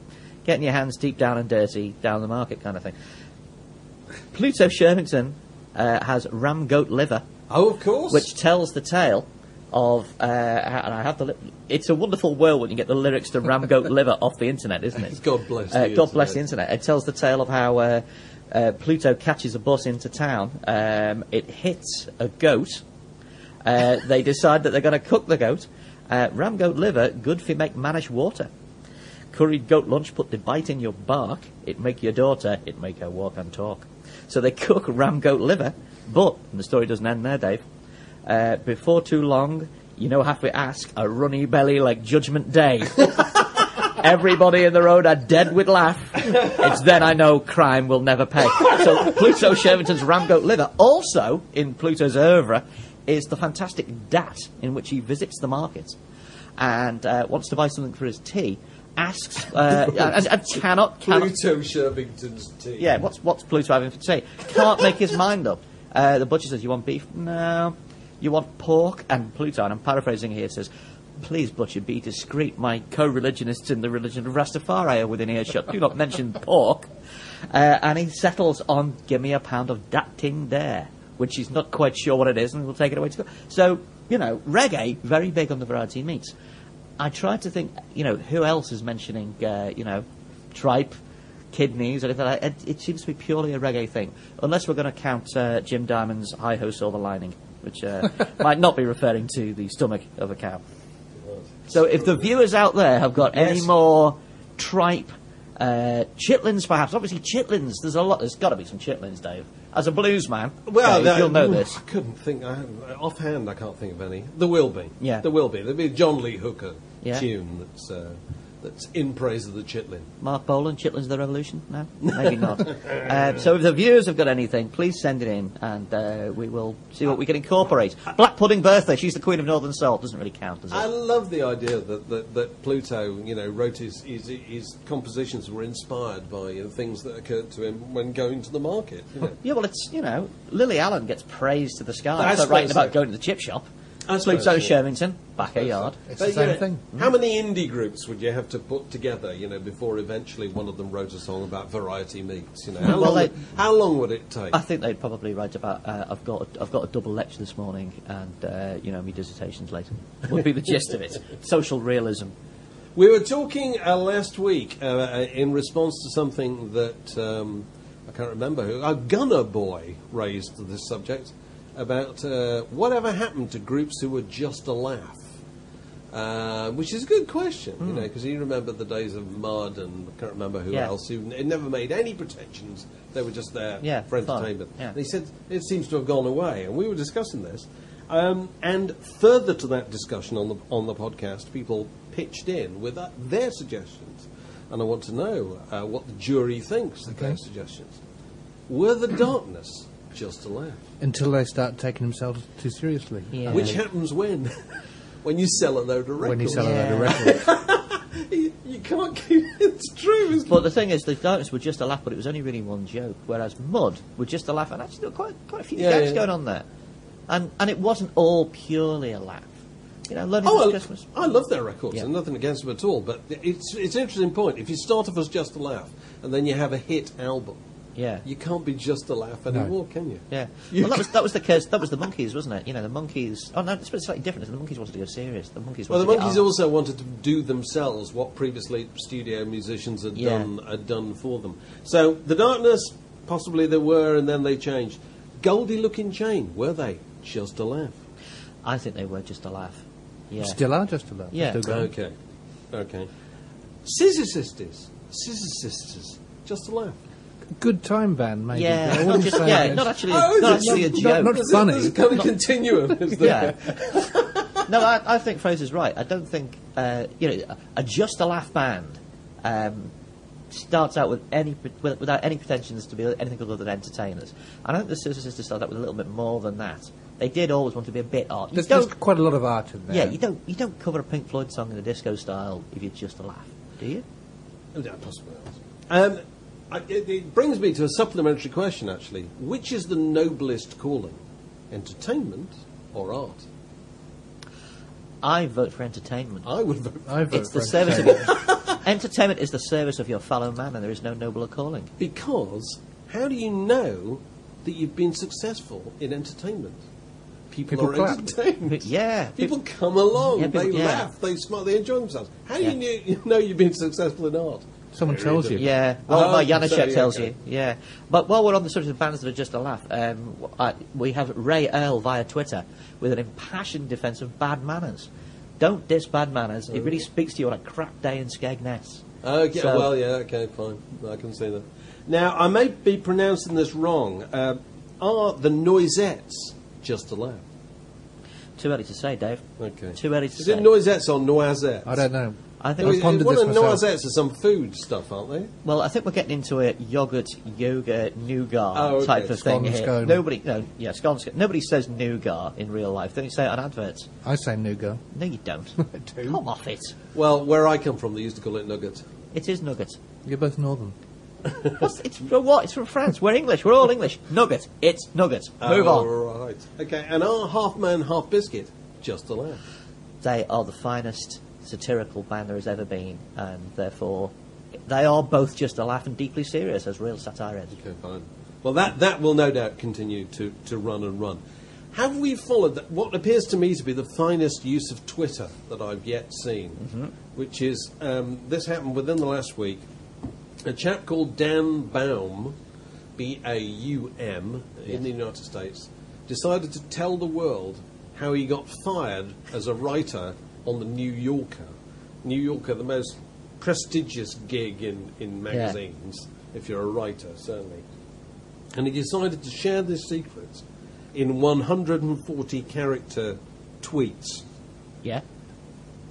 getting your hands deep down and dirty down the market kind of thing. Pluto Shervington uh, has ram goat liver, Oh, of course. which tells the tale of, uh, and I have the. Li- it's a wonderful world when you get the lyrics to ram goat liver off the internet, isn't it? [laughs] God bless Uh, the God bless the internet. internet. It tells the tale of how uh, uh, Pluto catches a bus into town. Um, it hits a goat. Uh, they decide that they're going to cook the goat. Uh, ram goat liver, good for make manish water. Curried goat lunch, put the bite in your bark. It make your daughter, it make her walk and talk. So they cook ram goat liver, but and the story doesn't end there, Dave. Uh, before too long, you know, have to ask a runny belly like Judgment Day. [laughs] Everybody in the road are dead with laugh. It's then I know crime will never pay. So Pluto Shervington's Ramgoat liver, also in Pluto's oeuvre, is the fantastic dat in which he visits the market and uh, wants to buy something for his tea. Asks uh, [laughs] and, and cannot cannot Pluto Shervington's tea. yeah, what's what's Pluto having for tea? Can't make his mind up. Uh, the butcher says, "You want beef? No. You want pork?" And Pluto, and I'm paraphrasing here, says, Please, Butcher, be discreet. My co-religionists in the religion of Rastafari are within earshot. Do not mention pork. Uh, and he settles on give me a pound of dat ting there, which he's not quite sure what it is, and we'll take it away to school. So, you know, reggae, very big on the variety of meats. I tried to think, you know, who else is mentioning, uh, you know, tripe, kidneys, anything like that. It, it seems to be purely a reggae thing, unless we're going to count uh, Jim Diamond's Hi Ho Silver Lining, which uh, [laughs] might not be referring to the stomach of a cow. So if the viewers out there have got any more tripe, uh, chitlins perhaps, obviously chitlins, there's a lot, there's got to be some chitlins, Dave. As a blues man, Dave, that- you'll know this. I couldn't think. I, offhand, I can't think of any. There will be. Yeah. There will be. There'll be a John Lee Hooker Yeah. tune that's uh, that's in praise of the chitlin. Marc Bolan, Chitlins of the Revolution? No? Maybe not. [laughs] uh, so if the viewers have got anything, please send it in and uh, we will see what we can incorporate. Black Pudding Bertha, she's the Queen of Northern Soul, doesn't really count, does it? I love the idea that, that, that Pluto, you know, wrote his, his, his compositions were inspired by you know, things that occurred to him when going to the market. You know. [laughs] yeah, well, it's, you know, Lily Allen gets praised to the sky for writing so. about going to the chip shop. I suppose Pluto so. Shervington, back a yard. It's But, the same know, thing. How many indie groups would you have to put together, you know, before eventually one of them wrote a song about variety meats? You know, how, Well, long, they- would, how long would it take? I think they'd probably write about. Uh, I've got a, I've got a double lecture this morning, and uh, you know, my dissertations later would be the gist of it. [laughs] Social realism. We were talking uh, last week uh, uh, in response to something that um, I can't remember who, a Gunner Boy raised this subject about uh, whatever happened to groups who were just a laugh. Uh, which is a good question, you know, because you remember the days of Mud and I can't remember who Hmm. Yeah. else who n- never made any pretensions. They were just there Yeah, for entertainment. Yeah. And he said it seems to have gone away, and we were discussing this. Um, and further to that discussion on the on the podcast, people pitched in with uh, their suggestions, and I want to know uh, what the jury thinks of their suggestions. Were the darkness just a laugh? Until they start taking themselves too seriously. Yeah. Which happens when? [laughs] when you sell a load of records. When you sell Yeah. a load of records. [laughs] you, you can't keep it's true. Isn't But the thing is, the darkness were just a laugh, but it was only really one joke. Whereas Mud were just a laugh, and actually there were quite quite a few Yeah, gags yeah. going on there, and and it wasn't all purely a laugh. You know, London Oh, This I, Christmas. I love their records, Yeah. and nothing against them at all. But it's it's an interesting point. If you start off as just a laugh, and then you have a hit album, Yeah. you can't be just a laugh anymore, can you? Yeah, You well, that was [laughs] that was the case. That was the Monkees, wasn't it? You know, the Monkees. Oh no, it's slightly different. The Monkees wanted to go serious. The Monkees. Well, the Monkees also wanted to do themselves what previously studio musicians had Yeah. done had done for them. So the darkness, possibly they were, and then they changed. Goldie Looking Chain, were they just a laugh? I think they were just a laugh. Yeah. Still are just a lot. Yeah. Still going. Okay, okay. Scissor Sisters, Scissor Sisters, just a laugh. Good time band, maybe. yeah, I not wouldn't just, say yeah, it's- not actually, Oh, not it? actually a joke. not There's funny. There's a kind of continuum, is there? Yeah. [laughs] no, I, I think Fraser's right. I don't think uh, you know a, a just a laugh band um, starts out with any without any pretensions to be anything other than entertainers. I think the Scissor Sisters started out with a little bit more than that. They did always want to be a bit art. There's, there's quite a lot of art in there. yeah, you don't you don't cover a Pink Floyd song in a disco style if you're just a laugh, do you? Yeah, possibly. Um, I, it, it brings me to a supplementary question, actually. Which is the noblest calling, entertainment or art? I vote for entertainment. I would vote I vote It's the for service of entertainment. your, [laughs] entertainment is the service of your fellow man, and there is no nobler calling. because how do you know that you've been successful in entertainment? People, People are clap. entertained. Yeah, People come along, Yeah, they yeah. laugh, they smile, they enjoy themselves. How do Yeah. you you know you've been successful in art? Someone tells you. Yeah, well, Oh, my Janacek sorry, tells okay. you. Yeah, but while we're on the subject of bands that are just a laugh, um, w- I- we have Ray Earl via Twitter with an impassioned defence of bad manners. Don't diss bad manners. It really speaks to you on a crap day in Skegness. Okay, So- well, yeah, okay, fine. I can see that. Now, I may be pronouncing this wrong. Uh, are the noisettes just a laugh? Too early to say, Dave. Okay. Too early to Is say. it noisettes or noisettes? I don't know. I think. I've Well, pondered one this of myself. noisettes are some food stuff, aren't they? Well, I think we're getting into a yogurt, yoga, nougat Oh, okay. type of thing here. scone. Nobody, no, yeah, scone, scone. Nobody says nougat in real life. Don't you say it on adverts? I say nougat. No, you don't. [laughs] I do. Come off it. Well, where I come from, they used to call it nugget. It is nugget. You're both northern. [laughs] What's, it's from what? It's from France. We're English. We're all English. Nugget. It's nugget. Move oh, on. Right. Okay, and our half man, half biscuit just a laugh? they are the finest satirical band there has ever been, and therefore they are both just a laugh and deeply serious as real satire is. Okay, fine. Well, that, that will no doubt continue to, to run and run. Have we followed that, what appears to me to be the finest use of Twitter that I've yet seen, which is um, this happened within the last week. A chap called Dan Baum, B A U M, in the United States, decided to tell the world how he got fired as a writer on the New Yorker. New Yorker, the most prestigious gig in, in magazines, if you're a writer, certainly. And he decided to share this secret in 140 character tweets. Yeah.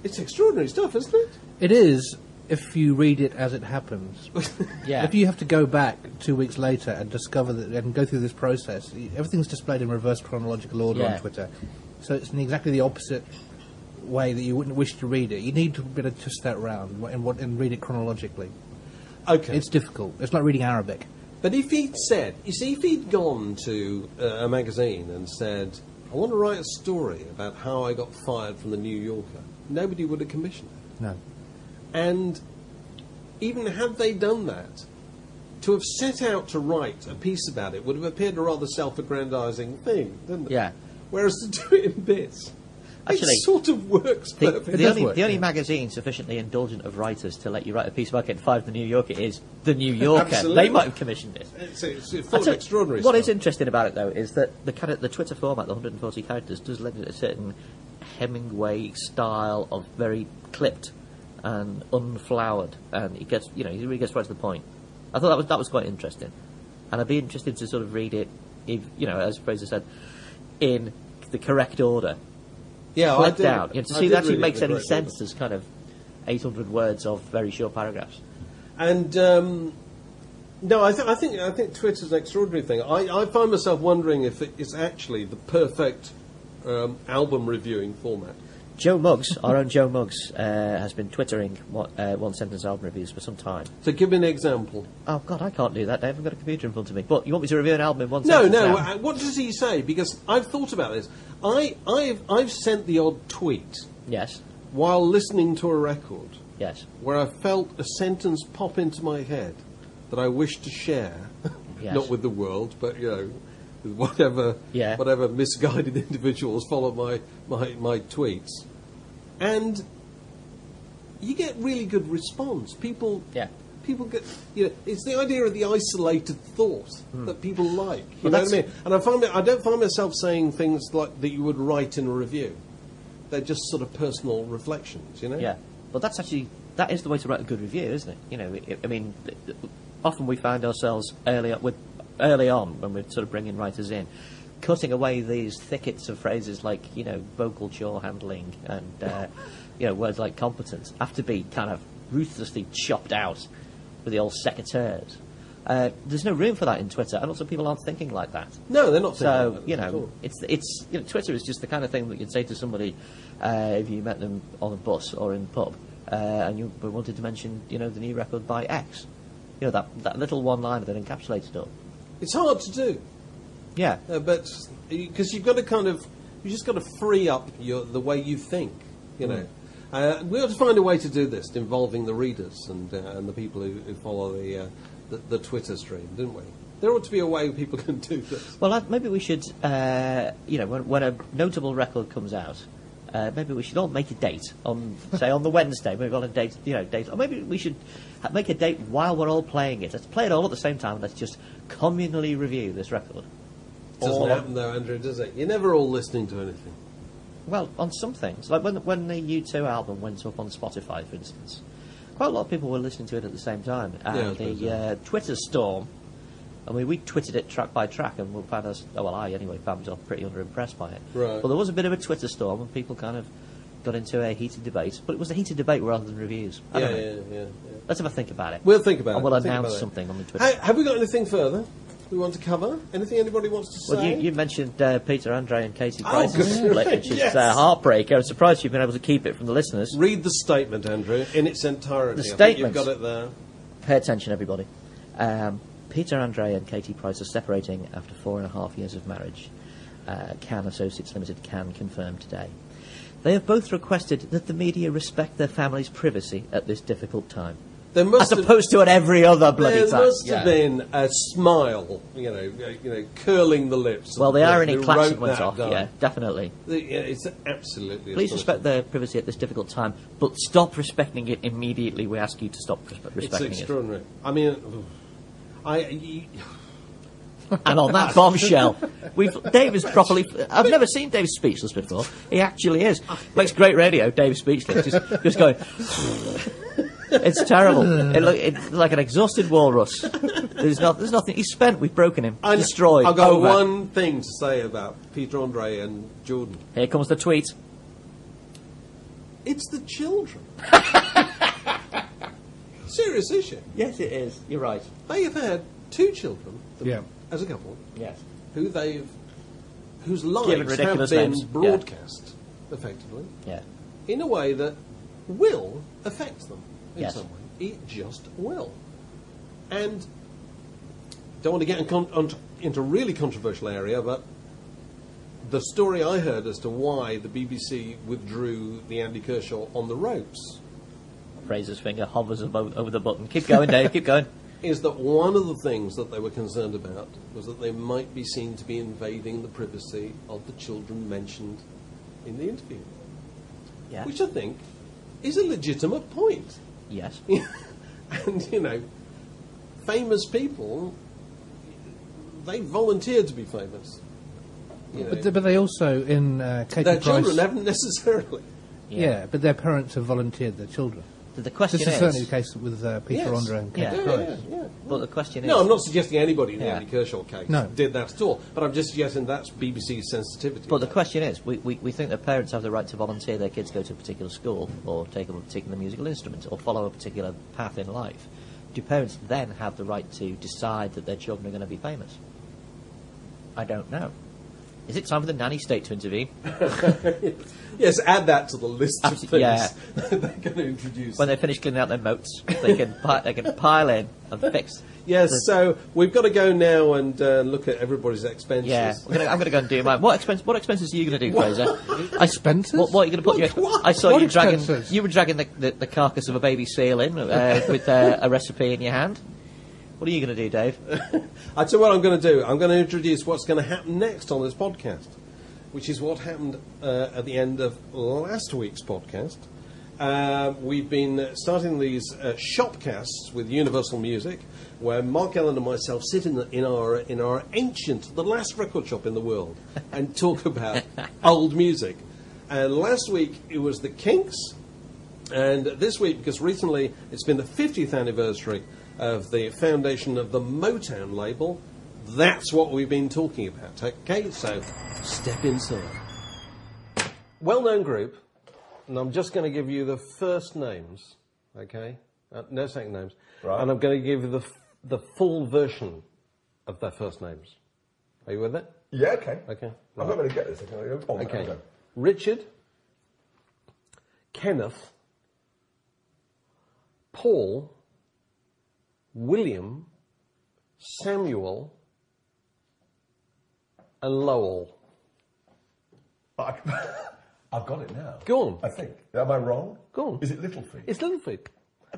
It's extraordinary stuff, isn't it? It is if you read it as it happens. [laughs] Yeah. If you have to go back two weeks later and discover that and go through this process, everything's displayed in reverse chronological order Yeah. on Twitter. So it's in exactly the opposite way that you wouldn't wish to read it. You need to be able to twist that round and, what, and read it chronologically. Okay. It's difficult. It's like reading Arabic. But if he'd said, you see, if he'd gone to uh, a magazine and said, I want to write a story about how I got fired from the New Yorker, nobody would have commissioned it. No. And even had they done that, to have set out to write a piece about it would have appeared a rather self-aggrandizing thing, didn't it? Yeah. Whereas to do it in bits, Actually, it sort of works The, the only, work, the only yeah. magazine sufficiently indulgent of writers to let you write a piece about getting fired from the New Yorker is the New [laughs] Yorker. They might have commissioned it. It's, it's, it's full of extraordinary What stuff. is interesting about it, though, is that the the Twitter format, the 140 characters, does lend it a certain Hemingway style of very clipped and unflowered, and it gets, you know, he really gets right to the point. I thought that was that was quite interesting, and I'd be interested to sort of read it, if you know, as Fraser said, in the correct order, yeah, I flipped did- down, you know, to I see if did actually makes any sense as kind of 800 words of very short paragraphs. And um, no, I, th- I think I think Twitter's an extraordinary thing. I, I find myself wondering if it is actually the perfect um, album reviewing format. Joe Muggs, our own Joe Muggs, uh, has been twittering one, uh, one sentence album reviews for some time. So give me an example. Oh God, I can't do that. Dave. I've got a computer in front of me. But you want me to review an album in one No, sentence? no. now? uh, What does he say? Because I've thought about this. I, I've, I've sent the odd tweet Yes, while listening to a record yes, where I felt a sentence pop into my head that I wished to share, [laughs] Yes. not with the world, but you know, whatever Yeah. whatever misguided [laughs] individuals follow my, my, my tweets, and you get really good response. People, Yeah. people get you know, it's the idea of the isolated thought hmm. that people like. You Well, know what I mean? And I find I don't find myself saying things like that you would write in a review. They're just sort of personal reflections, you know. yeah. But that's actually that is the way to write a good review, isn't it? You know, I, I mean, often we find ourselves early with early on when we're sort of bringing writers in. Cutting away these thickets of phrases like, you know, vocal jaw handling and, uh, you know, words like competence have to be kind of ruthlessly chopped out with the old secateurs. Uh, there's no room for that in Twitter, and also people aren't thinking like that. No, they're not. So you know, it's it's you know, Twitter is just the kind of thing that you'd say to somebody uh, if you met them on a bus or in the pub, uh, and you wanted to mention you know the new record by X. You know that that little one liner that encapsulates it all. It's hard to do, Yeah, uh, but because you've got to kind of, you just got to free up your the way you think. You know, uh, we ought to find a way to do this involving the readers and uh, and the people who, who follow the, uh, the the Twitter stream, didn't we? There ought to be a way people [laughs] can do this. Well, maybe we should, uh, you know, when, when a notable record comes out, uh, maybe we should all make a date on, [laughs] say, on the Wednesday. Maybe on a date, you know, date, or maybe we should ha- make a date while we're all playing it. Let's play it all at the same time. Let's just communally review this record. Doesn't Or- happen though, Andrew, does it? You're never all listening to anything. Well, on some things, like when when the U2 album went up on Spotify, for instance, quite a lot of people were listening to it at the same time, and suppose, the yeah. uh, Twitter storm. I mean, we twittered it track by track, and we found us. Oh well, I anyway found myself pretty underimpressed by it. Right. But there was a bit of a Twitter storm, and people kind of got into a heated debate. But it was a heated debate rather than reviews. I Yeah, yeah, yeah, yeah. Let's have a think about it. We'll think about and it. And we'll announce something on the Twitter. Ha- have we got anything further we want to cover? Anything anybody wants to Well, say? you, you mentioned uh, Peter Andre and Katie Oh, Price's good. split, [laughs] which is Yes. uh, heartbreaker. I'm surprised you've been able to keep it from the listeners. Read the statement, Andrew, in its entirety. The think you've got it there. Pay attention, everybody. Um, Peter Andre and Katie Price are separating after four and a half years of marriage. Uh, Can Associates Limited can confirm today. They have both requested that the media respect their family's privacy at this difficult time. There must As have- to at every other bloody There time. There must Yeah. have been a smile, you know, you know, curling the lips. Well, the of irony who klaxon wrote went off, down. yeah, definitely. The- yeah, it's absolutely. Please respect their privacy at this difficult time, but stop respecting it immediately. We ask you to stop respe- respecting it. It's extraordinary. I mean, I. You, And on that bombshell, we've Dave is properly. I've never seen Dave speechless before. He actually is. Makes great radio. Dave speechless, just, just going. It's terrible. [laughs] It look, it's like an exhausted walrus. There's not. There's nothing. He's spent. We've broken him. I- Destroyed. I've got over. one thing to say about Peter Andre and Jordan. Here comes the tweet. It's the children. [laughs] Serious issue. Yes, it is. You're right. They have had two children Yeah. as a couple Yes. who they've whose lives Given have been names, yeah. broadcast effectively Yeah. in a way that will affect them in Yes. some way. It just will. And don't want to get in con- on- into a really controversial area, but the story I heard as to why the BBC withdrew the Andy Kershaw on the ropes Fraser's finger hovers above, over the button. Keep going, Dave. Keep going. [laughs] is that one of the things that they were concerned about was that they might be seen to be invading the privacy of the children mentioned in the interview, Yeah. which I think is a legitimate point. Yes. [laughs] and you know, famous people, they volunteered to be famous. You know, But, th- but they also, in uh, Katie their Price... children haven't [laughs] necessarily. Yeah. but their parents have volunteered their children. The, the question This is is. certainly the case with uh, Peter Yes. Andre and Katie Yeah. Yeah, Price. yeah, yeah. But the question is. No, I'm not suggesting anybody in the Andy Kershaw case No. did that at all, but I'm just suggesting that's BBC's sensitivity. But the question is, we, we, we think that parents have the right to volunteer their kids go to a particular school or take up a particular musical instrument or follow a particular path in life. Do parents then have the right to decide that their children are going to be famous? I don't know. Is it time for the nanny state to intervene? [laughs] Yes, add that to the list of things [laughs] yeah. they're going to introduce. When they finish cleaning out their moats, they can, pi- they can pile in and fix. [laughs] yes, the- so we've got to go now and uh, look at everybody's expenses. Yeah, gonna, I'm going to go and do mine. What, expense, what expenses are you going to do, Fraser? I, Expenses? What, what are you going to put? Your, What? I saw What you dragging. expenses? You were dragging the, the, the carcass of a baby seal in uh, with uh, a recipe in your hand. What are you going to do, Dave? [laughs] I tell you what I'm going to do. I'm going to introduce what's going to happen next on this podcast, which is what happened uh, at the end of last week's podcast. Uh, we've been starting these uh, shopcasts with Universal Music, where Mark Ellen and myself sit in, the, in our in our ancient, the last record shop in the world, [laughs] and talk about old music. And last week it was the Kinks, and this week, because recently it's been the 50th anniversary of the foundation of the Motown label, that's what we've been talking about. Okay, so step inside. Well known group, and I'm just going to give you the first names, okay? Uh, no second names. Right. And I'm going to give you the, f- the full version of their first names. Are you with it? Yeah, okay. Okay. I'm not going to get this. Oh, Okay. okay. Richard, Kenneth, Paul, William, Samuel, and Lowell. I, [laughs] I've got it now. Go on. I think. Am I wrong? Go on. Is it Little Feat? It's Little Feat.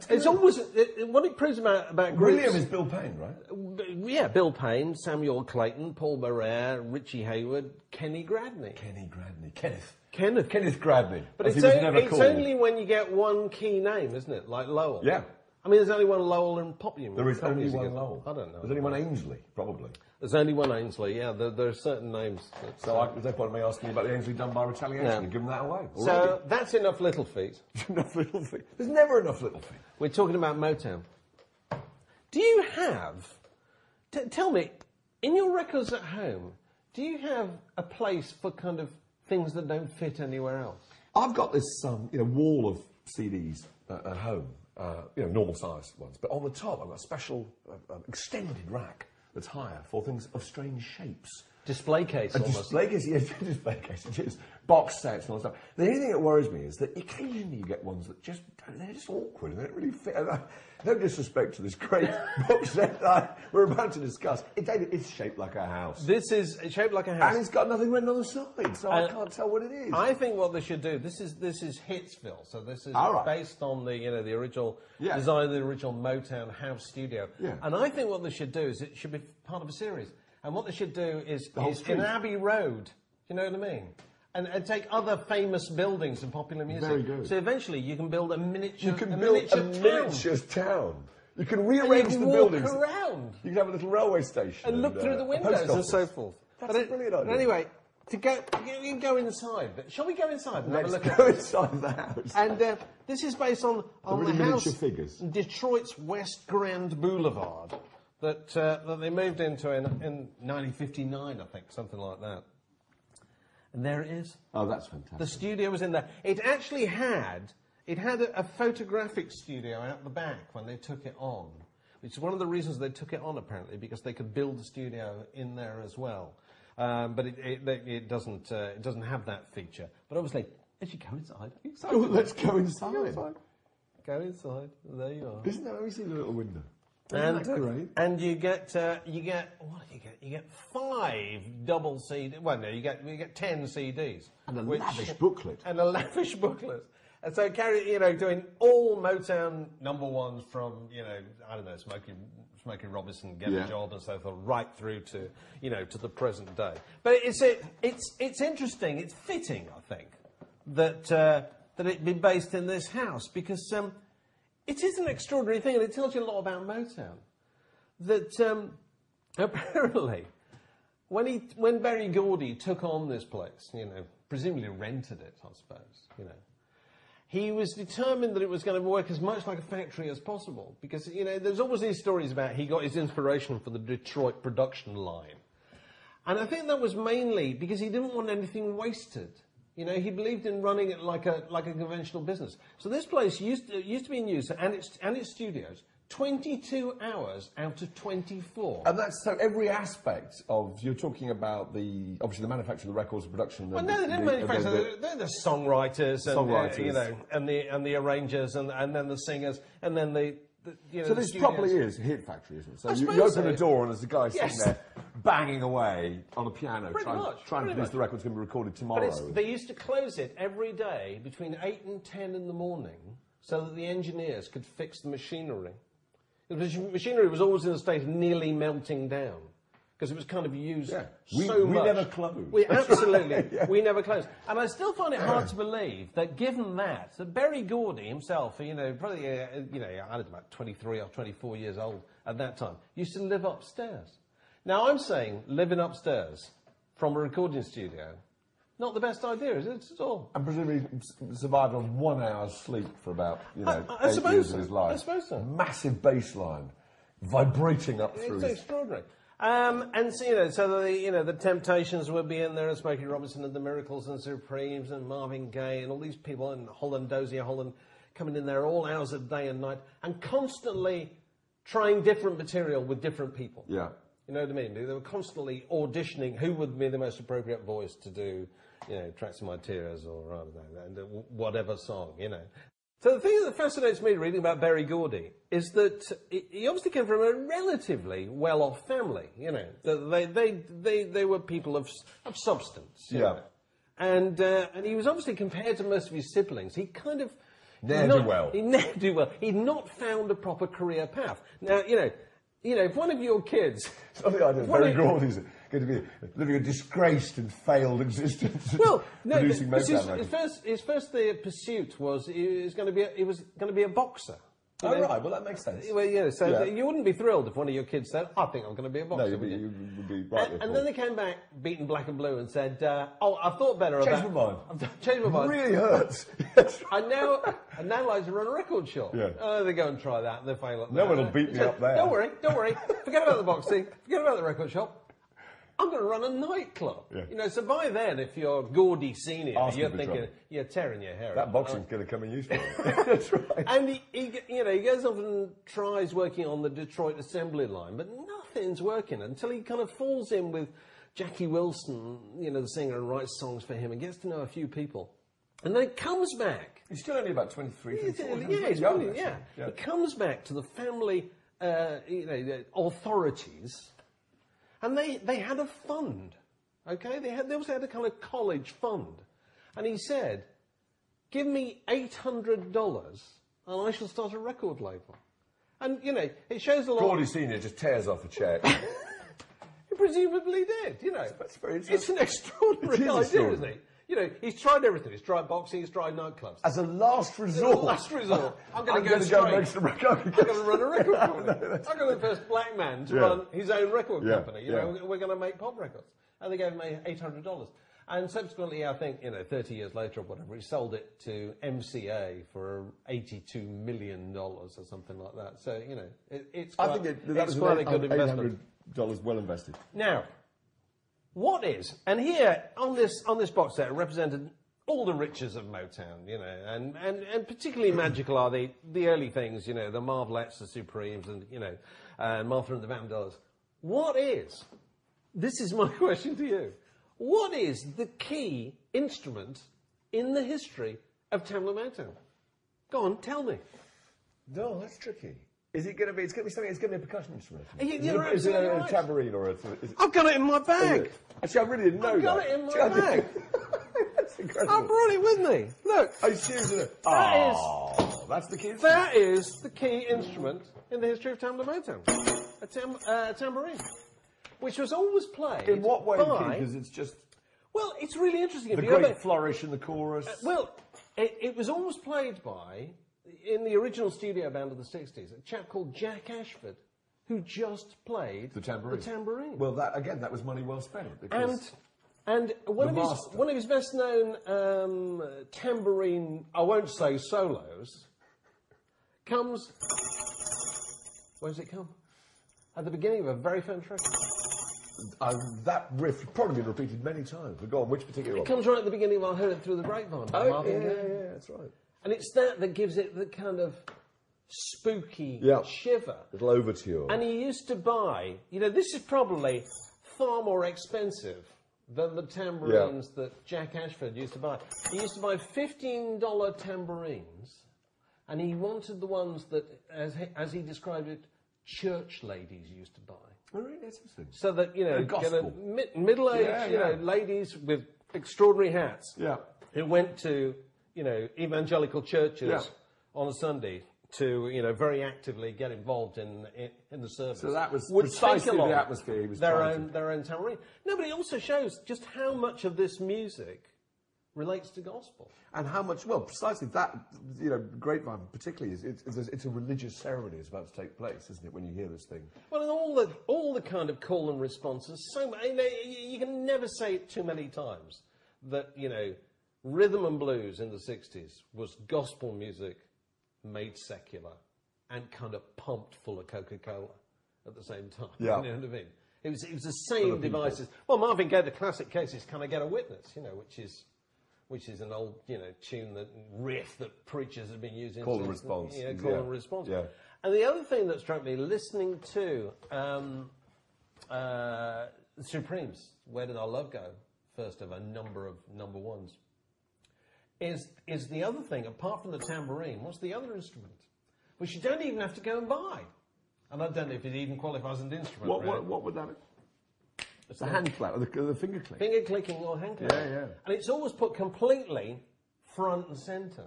It's always it, it- what it proves about about groups. William is Bill Payne, right? Uh, yeah, Bill Payne, Samuel Clayton, Paul Barrere, Richie Hayward, Kenny Gradney. Kenny Gradney. Kenneth. Kenneth. Kenneth Gradney. But as it's, he was o- never it's called. only when you get one key name, isn't it? Like Lowell. Yeah. I mean, there's only one Lowell in pop music. There is only one? Lowell. I don't know. There's only one Aynsley, probably. There's only one Aynsley, yeah. There, there are certain names. that- So I, there's no point in me asking you about the Aynsley Dunbar retaliation. No. You've given that away. So [laughs] that's enough Little Feat. [laughs] enough Little Feat. There's never enough Little Feat. We're talking about Motown. Do you have, t- tell me, in your records at home, do you have a place for kind of things that don't fit anywhere else? I've got this, um, you know, wall of CDs uh, at home, uh, you know, normal size ones. But on the top, I've got a special uh, uh, extended rack that's higher for things of strange shapes. Display case A almost. display case, [laughs] yes, display case it is. Box sets and all that stuff. The only thing that worries me is that occasionally you get ones that just don't, they're just awkward and they don't really fit. And I, no disrespect to this great [laughs] box set that we're about to discuss. It, it's shaped like a house. This is shaped like a house. and it's got nothing written on the side, so I Uh, can't tell what it is. I think what they should do. This is this is Hitsville, so this is right. based on the you know the original Yeah. design of the original Motown house studio. Yeah. And I think what they should do is it should be part of a series. And what they should do is, is in Abbey Road. You know what I mean? And, and take other famous buildings in popular music. Very good. So eventually you can build a miniature, you can a build miniature a town. miniature town. You can And rearrange you can the walk buildings. around You can have a little railway station and look uh, through the windows and so forth. That's but a brilliant but idea. anyway, to go, you can go inside. But shall we go inside and have a Let's look go at inside the house. And uh, this is based on, on really the house miniature figures. Detroit's West Grand Boulevard that, uh, that they moved into in, in 1959, I think, something like that. And there it is. oh, that's fantastic. The studio was in there. It actually had it had a, a photographic studio out the back when they took it on, which is one of the reasons they took it on apparently because they could build a studio in there as well. Um, but it, it, it doesn't uh, it doesn't have that feature. But obviously, as you go inside? Oh, [laughs] let's go inside. Go inside. Go inside. There you are. Isn't that? Let me see the little window. And, great? and you get uh, you get what do you get? You get five double CD. Well, no, you get you get ten CDs And a which- lavish booklet. and a lavish [laughs] booklet. And so carry, you know, doing all Motown number ones from, you know, I don't know, Smokey, Smokey Robinson, Get Yeah. a Job and so forth, right through to, you know, to the present day. But it's a, it's it's interesting, it's fitting, I think, that uh, that it be based in this house because um, it is an extraordinary thing, and it tells you a lot about Motown. That um, [laughs] apparently, when he when Berry Gordy took on this place, you know, presumably rented it, I suppose, you know, he was determined that it was going to work as much like a factory as possible because you know there's always these stories about he got his inspiration from the Detroit production line, and I think that was mainly because he didn't want anything wasted. You know, he believed in running it like a like a conventional business. So this place used to, used to be in use and its and its studios 22 hours out of 24. And that's so every aspect of you're talking about the obviously the manufacture of the records, the production. Well, the, no, they didn't the- manufacture. the- They're, the songwriters, and, Songwriters. you know, and the and the arrangers, and and then the singers, and then the, the you know. So the this studios. probably is a hit factory, isn't it? So you, you open so. a door and there's a guy sitting there banging away on a piano, Pretty trying, much, trying to produce much. the record's going to be recorded tomorrow. it's, they used to close it every day between eight and ten in the morning, so that the engineers could fix the machinery. The mach- machinery was always in a state of nearly melting down because it was kind of used Yeah. We- so we much. never closed. We absolutely, [laughs] yeah. we never closed. And I still find it hard to believe that, given that, that Berry Gordy himself, you know, probably, uh, you know, I was about 23 or 24 years old at that time, used to live upstairs. Now I'm saying living upstairs from a recording studio, not the best idea, is it at all? and presumably survived on one hour's sleep for about you know I- I eight suppose years so. of his life. I suppose so. Massive bass line vibrating up through It's his extraordinary. Um, and so, you know, so the you know the Temptations would be in there, and Smokey Robinson and the Miracles and Supremes and Marvin Gaye and all these people and Holland Dozier Holland coming in there all hours of day and night and constantly trying different material with different people. Yeah. You know what I mean? They were constantly auditioning who would be the most appropriate voice to do, you know, Tracks of My Tears or I don't know, and, uh, whatever song, you know. So the thing that fascinates me reading about Berry Gordy is that he obviously came from a relatively well-off family, you know. They, they, they, they were people of, of substance. Yeah. know. And, uh, and he was obviously compared to most of his siblings. He kind of Ne'er do well. He never do well. He'd not found a proper career path. Now, you know, you know, if one of your kids, Something. What Very do Gordy's going to be living a disgraced and failed existence. [laughs] well, no, producing this is- Motown his first, his first pursuit was he was going to be, a, he was going to be a boxer. you Oh know. right, well that makes sense. Well, yeah, so Yeah. you wouldn't be thrilled if one of your kids said, "I think I'm going to be a boxer." No, you'd be, you? would be right. and, and then they came back, beaten black and blue, and said, uh, "Oh, I've thought better Changed about. my mind. [laughs] I've changed my mind. really hurts. [laughs] I now, I now like to run a record shop. Yeah. Oh, they go and try that, and they fail at No that. one will beat me up there. Don't worry, don't worry. Forget about the boxing. Forget about the record shop. I'm going to run a nightclub. Yeah. You know, so by then, if you're Gordy Senior, Ask you're thinking trouble. you're tearing your hair out. that out. boxing's going to come in useful. [laughs] That's right. And he, he, you know, he goes off and tries working on the Detroit assembly line, but nothing's working until he kind of falls in with Jackie Wilson, you know, the singer, and writes songs for him and gets to know a few people. And then it comes back. He's still only about 23, Yeah, 24. yeah, He's young, brilliant, yeah. actually. It comes back to the family, uh, you know, the authorities, and they, they had a fund, okay? They, had, they also had a kind of college fund. And he said, give me $800 and I shall start a record label. And, you know, it shows a lot... Gordy Senior just tears off a check. [laughs] He presumably did, you know. That's very interesting. It's an extraordinary It is idea, isn't it? You know, he's tried everything. He's tried boxing, he's tried nightclubs. As a last resort. Last resort. [laughs] I'm going to go straight. make some record. I'm going to run a record [laughs] company. I'm going to be the first black man to Yeah. run his own record Yeah, company. You know, we're going to make pop records. And they gave him $800. And subsequently, I think, you know, 30 years later or whatever, he sold it to MCA for $82 million or something like that. So, you know, it, it's I think it, that was quite a an good eight investment. hundred dollars well invested. Now, what is, and here on this, on this box set represented all the riches of Motown, you know, and, and, and particularly magical are the, the early things, you know, the Marvelettes, the Supremes, and, you know, uh, Martha and the Vandellas. What is, this is my [laughs] question to you, what is the key instrument in the history of Tamla Motown? Go on, tell me. No, that's tricky. Is it going to be? It's going to be something. It's going to be a percussion instrument. You- Is you're it, a- is it a, a right. tambourine or a? Is I've got it in my bag. Actually, I really didn't know I've got that. it in my I bag. [laughs] that's incredible. I brought it with me. Look, Are you serious? That That is- that's the key. That is the key instrument in the history of Tamla Motown. A, tam- uh, a tambourine. Which was always played. In what way? Because it's just well, it's really interesting. the If you great ever- flourish in the chorus. well, it, it was always played by, in the original studio band of the 60s, a chap called Jack Ashford, who just played the tambourine. The tambourine. Well, that again, that was money well spent. And and one of his one of his best known um, tambourine, I won't say solos, comes. Where does it come? At the beginning of a very famous record. uh, that riff has probably been repeated many times. But go on, which particular It one? comes right at the beginning of I Heard It Through the Grapevine oh, yeah, yeah, yeah, that's right. And it's that that gives it the kind of spooky Yeah. shiver. Little overture. And he used to buy, you know, this is probably far more expensive than the tambourines that Jack Ashford used to buy. He used to buy $15 tambourines, and he wanted the ones that, as he, as he described it, church ladies used to buy. oh, really? That's interesting. So that, you know, mi- middle-aged, Yeah, you know, ladies with extraordinary hats Yeah. who went to, you know, evangelical churches Yeah. on a Sunday to, you know, very actively get involved in in, in the service. So that was would precisely the atmosphere he was their own to- their own tambourine. No, but it also shows just how much of this music relates to gospel. And how much? Well, precisely that. You know, grapevine particularly is it's, it's, a, it's a religious ceremony that's about to take place, isn't it? When you hear this thing. Well, and all the all the kind of call and responses. So you, know, you can never say it too many times that you know rhythm and blues in the '60s was gospel music made secular and kind of pumped full of Coca-Cola at the same time. [laughs] Yeah. You know what I mean? It was it was the same devices. Well, Marvin Gaye, the classic case is "Can I Get a Witness?" You know, which is. Which is an old, you know, tune that riff that preachers have been using. Call and response. Yeah, call Yeah. and response. Yeah. And the other thing that struck me, listening to um, uh, the Supremes, Where Did Our Love Go? First of a number of number ones, is, is the other thing, apart from the tambourine, what's the other instrument? Which you don't even have to go and buy. And I don't know if it even qualifies as an instrument. What, really. what, what would that be? It's The hand clap, the, the finger click. Finger clicking or hand clicking. Yeah, yeah. And it's always put completely front and centre.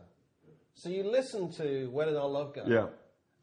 So you listen to Where Did Our Love Go? Yeah.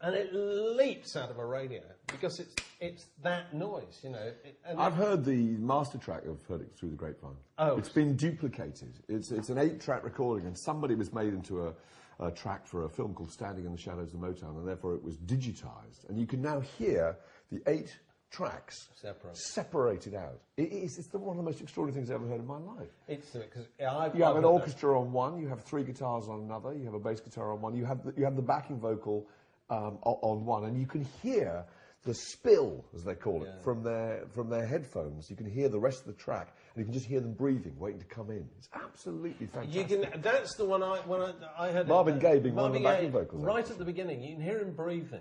And it leaps out of a radio because it's it's that noise, you know. It, I've heard the master track of Heard It Through the Grapevine. Oh. It's been duplicated. It's, it's an eight track recording, and somebody was made into a, a track for a film called Standing in the Shadows of Motown, and therefore it was digitized. And you can now hear the eight tracks Separate. separated out. It is, it's the, one of the most extraordinary things I've ever heard in my life. it's because I've You have an orchestra on one, you have three guitars on another, you have a bass guitar on one, you have the, you have the backing vocal um, on one, and you can hear the spill, as they call it, Yeah. from their from their headphones. You can hear the rest of the track, and you can just hear them breathing, waiting to come in. It's absolutely fantastic. You can. That's the one I when I, I heard. Marvin Gaye being one of the backing vocals, Right actually. at the beginning, you can hear him breathing,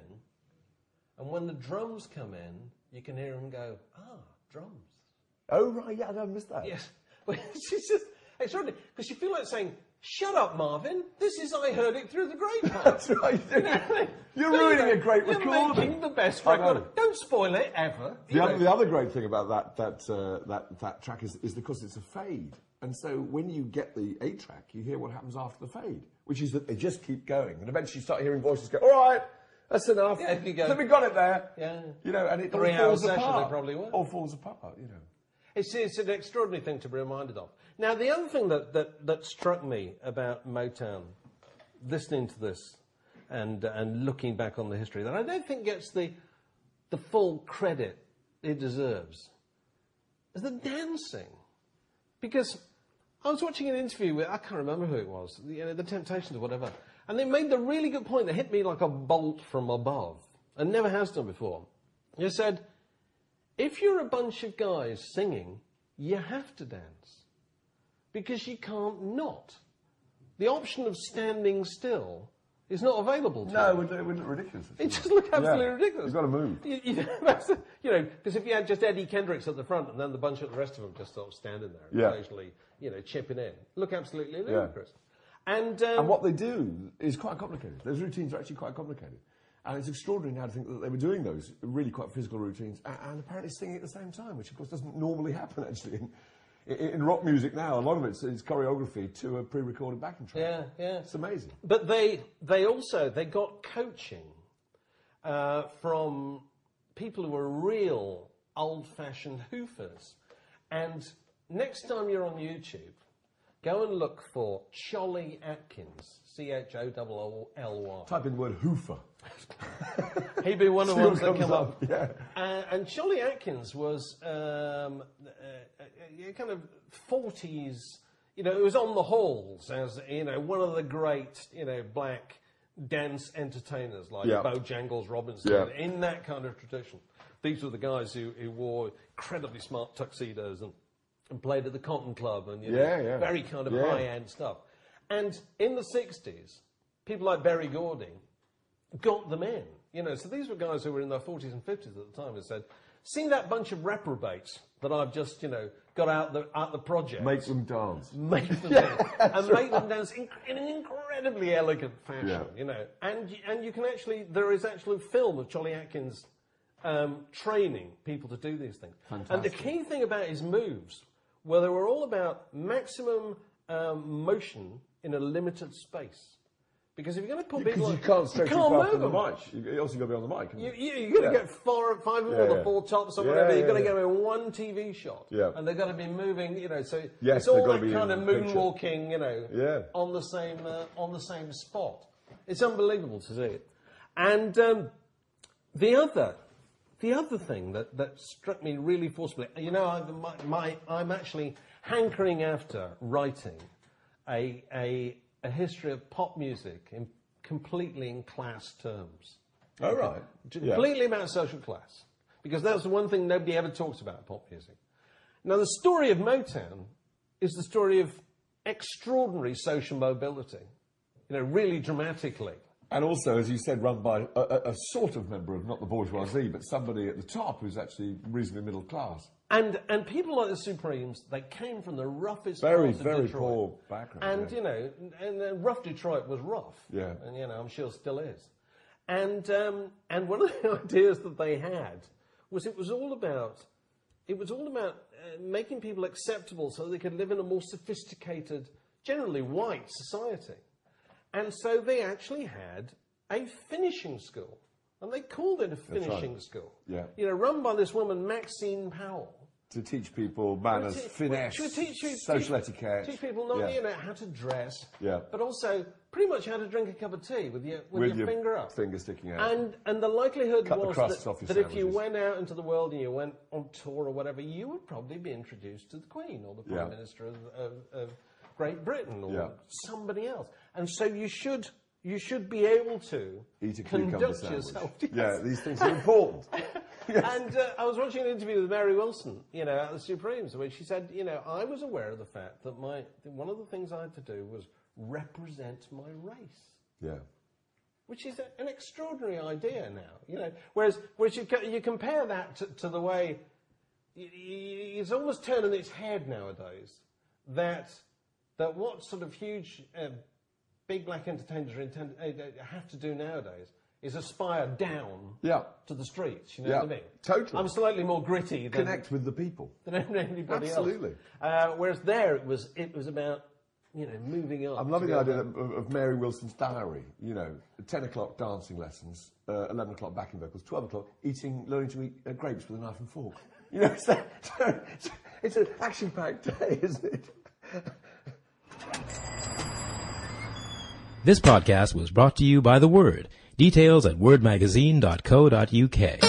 and when the drums come in, you can hear him go, "Ah, drums." Oh, right, yeah, I missed that. Yes. [laughs] Well, it's just extraordinary. Because you feel like saying, shut up, Marvin. This is I heard it through the grapevine. That's right. You're ruining a great You're recording. making the best I know. record. Don't spoil it, ever. The You other, the other great thing about that that uh, that that track is is because it's a fade, and so when you get the A track, you hear what happens after the fade, which is that they just keep going, and eventually you start hearing voices go, "All right, that's enough. Yeah, you go. So we got it there." Yeah. you know, and it Three all hour falls session, apart. they probably were. All falls apart, you know. It's, it's an extraordinary thing to be reminded of. Now, the other thing that, that, that struck me about Motown, listening to this and, and looking back on the history, that I don't think gets the, the full credit it deserves, is the dancing. Because I was watching an interview with, I can't remember who it was, you know, the Temptations or whatever, and they made the really good point that hit me like a bolt from above, and never has done before. They said, if you're a bunch of guys singing, you have to dance. Because you can't not. The option of standing still is not available to No, you. it would, it would look ridiculous. It just look absolutely Yeah. ridiculous. You've got to move. You, you know, [laughs] you know, because if you had just Eddie Kendricks at the front and then the bunch of the rest of them just sort of standing there, Yeah. occasionally, you know, chipping in, look absolutely ludicrous. And, um, And what they do is quite complicated. Those routines are actually quite complicated. And it's extraordinary now to think that they were doing those really quite physical routines and, and apparently singing at the same time, which of course doesn't normally happen actually. In, in, rock music now, a lot of it's, it's choreography to a pre-recorded backing track. Yeah, yeah. It's amazing. But they they also they got coaching uh, from people who were real old-fashioned hoofers. And next time you're on YouTube, go and look for Cholly Atkins, C H O L L Y. Type in the word hoofer. [laughs] He'd be one of the ones that come up. up, yeah. Uh, and Cholly Atkins was um, uh, uh, kind of 40s, you know, it was on the halls as, you know, one of the great, you know, black dance entertainers like Yeah. Bojangles Robinson, Yeah. in that kind of tradition. These were the guys who, who wore incredibly smart tuxedos and, and played at the Cotton Club and, you know, Yeah, yeah. very kind of Yeah. high-end stuff. And in the 60s, people like Berry Gordy got them in. You know, so these were guys who were in their 40s and 50s at the time and said, see that bunch of reprobates that I've just, you know, got out the, out the project. Make them dance. [laughs] Make them dance. And make them dance in, in an incredibly elegant fashion, Yeah. you know. And, and you can actually, there is actually film of Cholly Atkins um, training people to do these things. And the key thing about his moves were they were all about maximum um, motion in a limited space. Because if you're going to put people on, you can't you can't move from the them. mic. You also got to be on the mic. You, you? you, you've got to Yeah. get four, five of them Yeah, the four tops or Yeah, whatever. You're got to yeah. go in one TV shot. Yeah. And they're going to be moving, you know, so Yes, it's all that kind of in the picture. moonwalking, you know, Yeah. on the same uh, on the same spot. It's unbelievable to see it. And um, the other the other thing that, that struck me really forcibly, you know, I, my, my, I'm actually hankering after writing a, a, a history of pop music in, completely in class terms. Oh, right. Yeah. Completely about social class. Because that's the one thing nobody ever talks about pop music. Now, the story of Motown is the story of extraordinary social mobility, you know, really dramatically. And also, as you said, run by a, a, a sort of member of not the bourgeoisie, but somebody at the top who's actually reasonably middle class. And and people like the Supremes, they came from the roughest Very, very Detroit. poor background, And yeah. you know, and uh, rough Detroit was rough. Yeah. And you know, I'm sure still is. And um, and one of [laughs] the ideas that they had was it was all about it was all about uh, making people acceptable so they could live in a more sophisticated, generally white society. And so they actually had a finishing school. And they called it a finishing right. school. Yeah. You know, run by this woman, Maxine Powell. To teach people manners, te- finesse, teach social etiquette. Teach people not Yeah. you know how to dress, Yeah. but also pretty much how to drink a cup of tea with your with, With your, your finger up, finger sticking out. And and the likelihood Cut was crusts that, that if you went out into the world and you went on tour or whatever, you would probably be introduced to the Queen or the Prime Yeah. Minister of, of, of Great Britain or Yeah. somebody else. And so you should you should be able to Eat a cucumber conduct yourself. [laughs] Yeah, these things are important. [laughs] And uh, I was watching an interview with Mary Wilson, you know, at the Supremes, where she said, you know, I was aware of the fact that my one of the things I had to do was represent my race, yeah. which is a, an extraordinary idea now, you know. Whereas, whereas you, co- you compare that to, to the way, it's almost turning its head nowadays that that what sort of huge uh, big black entertainers are intend, uh, have to do nowadays is aspire down Yeah. to the streets. You know Yeah, what I mean? totally. I'm slightly more gritty than Connect with the people. [laughs] than anybody Absolutely. else. Uh, whereas there it was it was about you know moving up. I'm loving the idea of, of Mary Wilson's diary. You know, 10 o'clock dancing lessons, uh, 11 o'clock backing vocals, 12 o'clock eating, learning to eat uh, grapes with a knife and fork. [laughs] You know, it's, that, [laughs] it's, it's an action-packed day, isn't it? This podcast was brought to you by The Word. Details at wordmagazine.co.uk.